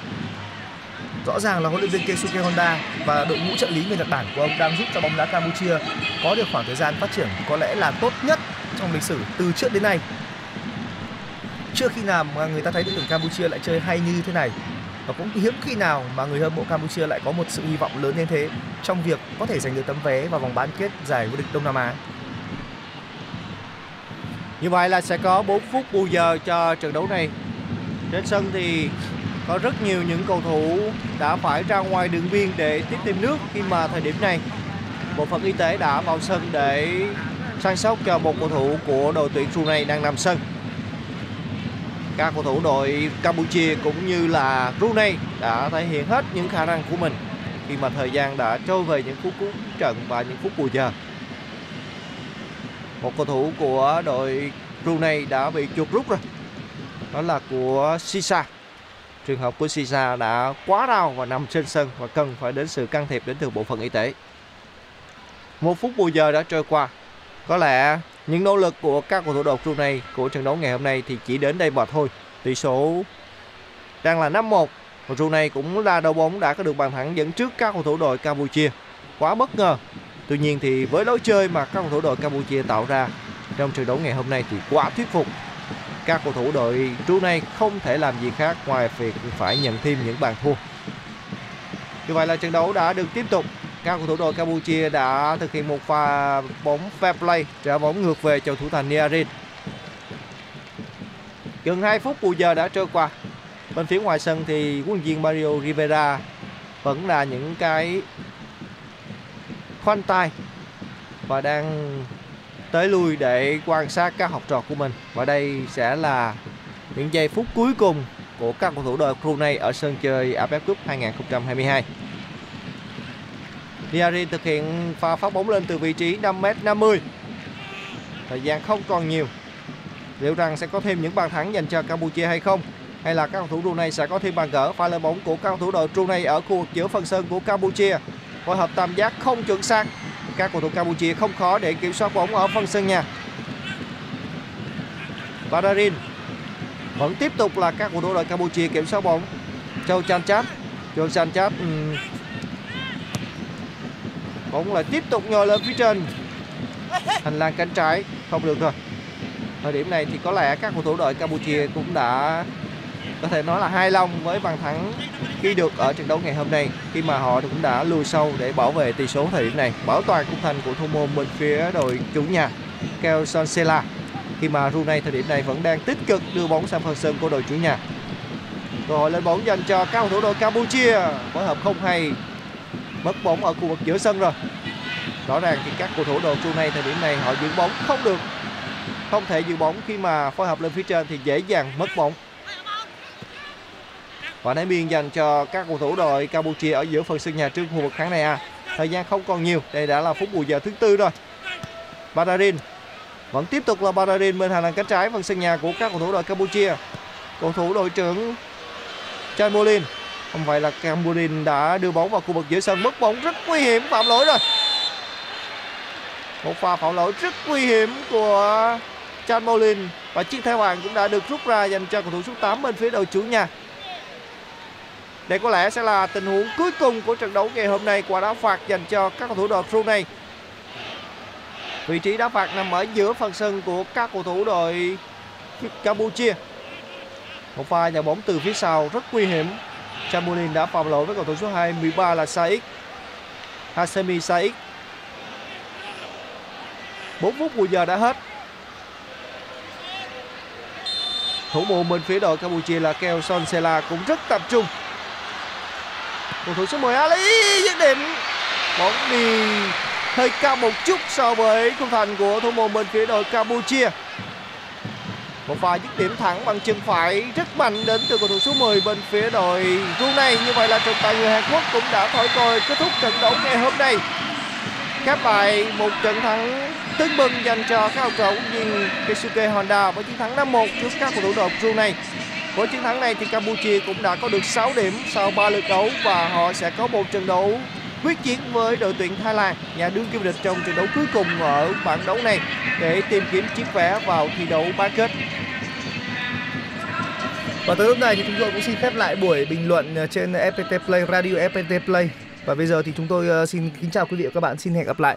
rõ ràng là huấn luyện viên Keisuke Honda và đội ngũ trợ lý người Nhật Bản của ông đang giúp cho bóng đá Campuchia có được khoảng thời gian phát triển có lẽ là tốt nhất trong lịch sử từ trước đến nay. Chưa khi nào mà người ta thấy đội tuyển Campuchia lại chơi hay như thế này, và cũng hiếm khi nào mà người hâm mộ Campuchia lại có một sự hy vọng lớn như thế trong việc có thể giành được tấm vé vào vòng bán kết giải vô địch Đông Nam Á. Như vậy là sẽ có 4 phút bù giờ cho trận đấu này. Trên sân thì có rất nhiều những cầu thủ đã phải ra ngoài đường biên để tiếp thêm nước khi mà thời điểm này bộ phận y tế đã vào sân để săn sóc cho một cầu thủ của đội tuyển Brunei đang nằm sân. Các cầu thủ đội Campuchia cũng như là Brunei đã thể hiện hết những khả năng của mình khi mà thời gian đã trôi về những phút cuối trận và những phút bù giờ. Một cầu thủ của đội Brunei đã bị chuột rút rồi. Đó là của Sisa. Trường hợp của Sisa đã quá đau và nằm trên sân và cần phải đến sự can thiệp đến từ bộ phận y tế. Một phút bù giờ đã trôi qua. Có lẽ những nỗ lực của các cầu thủ đội này của trận đấu ngày hôm nay thì chỉ đến đây mà thôi. Tỷ số đang là 5-1. Và Brunei cũng là đầu bóng đã có được bàn thắng dẫn trước các cầu thủ đội Campuchia. Quá bất ngờ. Tuy nhiên thì với lối chơi mà các cầu thủ đội Campuchia tạo ra trong trận đấu ngày hôm nay thì quá thuyết phục. Các cầu thủ đội Brunei không thể làm gì khác ngoài việc phải nhận thêm những bàn thua. Như vậy là trận đấu đã được tiếp tục. Các cầu thủ đội Campuchia đã thực hiện một pha bóng fair play trả bóng ngược về cho thủ thành Niarin. Gần 2 phút bù giờ đã trôi qua. Bên phía ngoài sân thì huấn luyện viên Mario Rivera vẫn là những cái khoanh tay và đang tới lui để quan sát các học trò của mình và đây sẽ là những giây phút cuối cùng của các cầu thủ đội Brunei ở sân chơi AFF Cup 2022. Diari thực hiện pha phát bóng lên từ vị trí 5m50. Thời gian không còn nhiều. Liệu rằng sẽ có thêm những bàn thắng dành cho Campuchia hay không? Hay là các cầu thủ Brunei sẽ có thêm bàn gỡ pha lên bóng của các cầu thủ đội Brunei ở khu vực giữa phần sân của Campuchia. Phối hợp tam giác không chuẩn xác. Các cầu thủ Campuchia không khó để kiểm soát bóng ở phần sân nhà. Badarin vẫn tiếp tục là các cầu thủ đội Campuchia kiểm soát bóng. Châu Chanchat, Châu Chanchat um, ừ. bóng lại tiếp tục nhồi lên phía trên. Hành lang cánh trái không được rồi. Thời điểm này thì có lẽ các cầu thủ đội Campuchia cũng đã có thể nói là hài lòng với bàn thắng ghi được ở trận đấu ngày hôm nay, khi mà họ cũng đã lùi sâu để bảo vệ tỷ số thời điểm này. Bảo toàn khung thành của thủ môn bên phía đội chủ nhà Keo Sonsela khi mà Brunei thời điểm này vẫn đang tích cực đưa bóng sang phần sân của đội chủ nhà. Cơ hội lên bóng dành cho cao thủ đội Campuchia. Phối hợp không hay, mất bóng ở khu vực giữa sân rồi. Rõ ràng thì các cầu thủ đội Brunei thời điểm này họ giữ bóng không được, không thể giữ bóng. Khi mà phối hợp lên phía trên thì dễ dàng mất bóng và ném biên dành cho các cầu thủ đội Campuchia ở giữa phần sân nhà trước khu vực khán đài A, thời gian không còn nhiều, đây đã là phút bù giờ thứ tư rồi. Badarin vẫn tiếp tục là Badarin bên hàng cánh trái phần sân nhà của các cầu thủ đội Campuchia. Cầu thủ đội trưởng Chan Molin không phải là Campurin đã đưa bóng vào khu vực giữa sân, mất bóng rất nguy hiểm, phạm lỗi rồi. Một pha phạm lỗi rất nguy hiểm của Chan Molin và chiếc thẻ vàng cũng đã được rút ra dành cho cầu thủ số 8 bên phía đội chủ nhà đây có lẽ sẽ là tình huống cuối cùng của trận đấu ngày hôm nay qua đá phạt dành cho các cầu thủ đội Brunei vị trí đá phạt nằm ở giữa phần sân của các cầu thủ đội Campuchia. Một pha nhà bóng từ phía sau rất nguy hiểm. Chamulin đã phạm lỗi với cầu thủ số 2 13 là Saik Hasemi Saik 4 phút bù giờ đã hết. Thủ môn bên phía đội Campuchia là Kelson Sela cũng rất tập trung cầu thủ số 10 Ali dứt điểm. Bóng đi hơi cao một chút so với khung thành của thủ môn bên phía đội Campuchia. Một pha dứt điểm thẳng bằng chân phải rất mạnh đến từ cầu thủ số 10 bên phía đội Brunei như vậy là trọng tài người Hàn Quốc cũng đã thổi còi kết thúc trận đấu ngày hôm nay. Khép lại một trận thắng tưng bừng dành cho các cầu thủ viên Keisuke Honda với chiến thắng 5-1 trước các cầu thủ đội Brunei với chiến thắng này thì Campuchia cũng đã có được 6 điểm sau 3 lượt đấu và họ sẽ có một trận đấu quyết chiến với đội tuyển Thái Lan, nhà đương kim địch trong trận đấu cuối cùng ở bảng đấu này để tìm kiếm chiếc vé vào thi đấu bán kết. Và tới lúc này thì chúng tôi cũng xin khép lại buổi bình luận ờ, trên FPT Play Radio FPT Play. Và bây giờ thì chúng tôi ờ, xin kính chào quý vị và các bạn, xin hẹn gặp lại.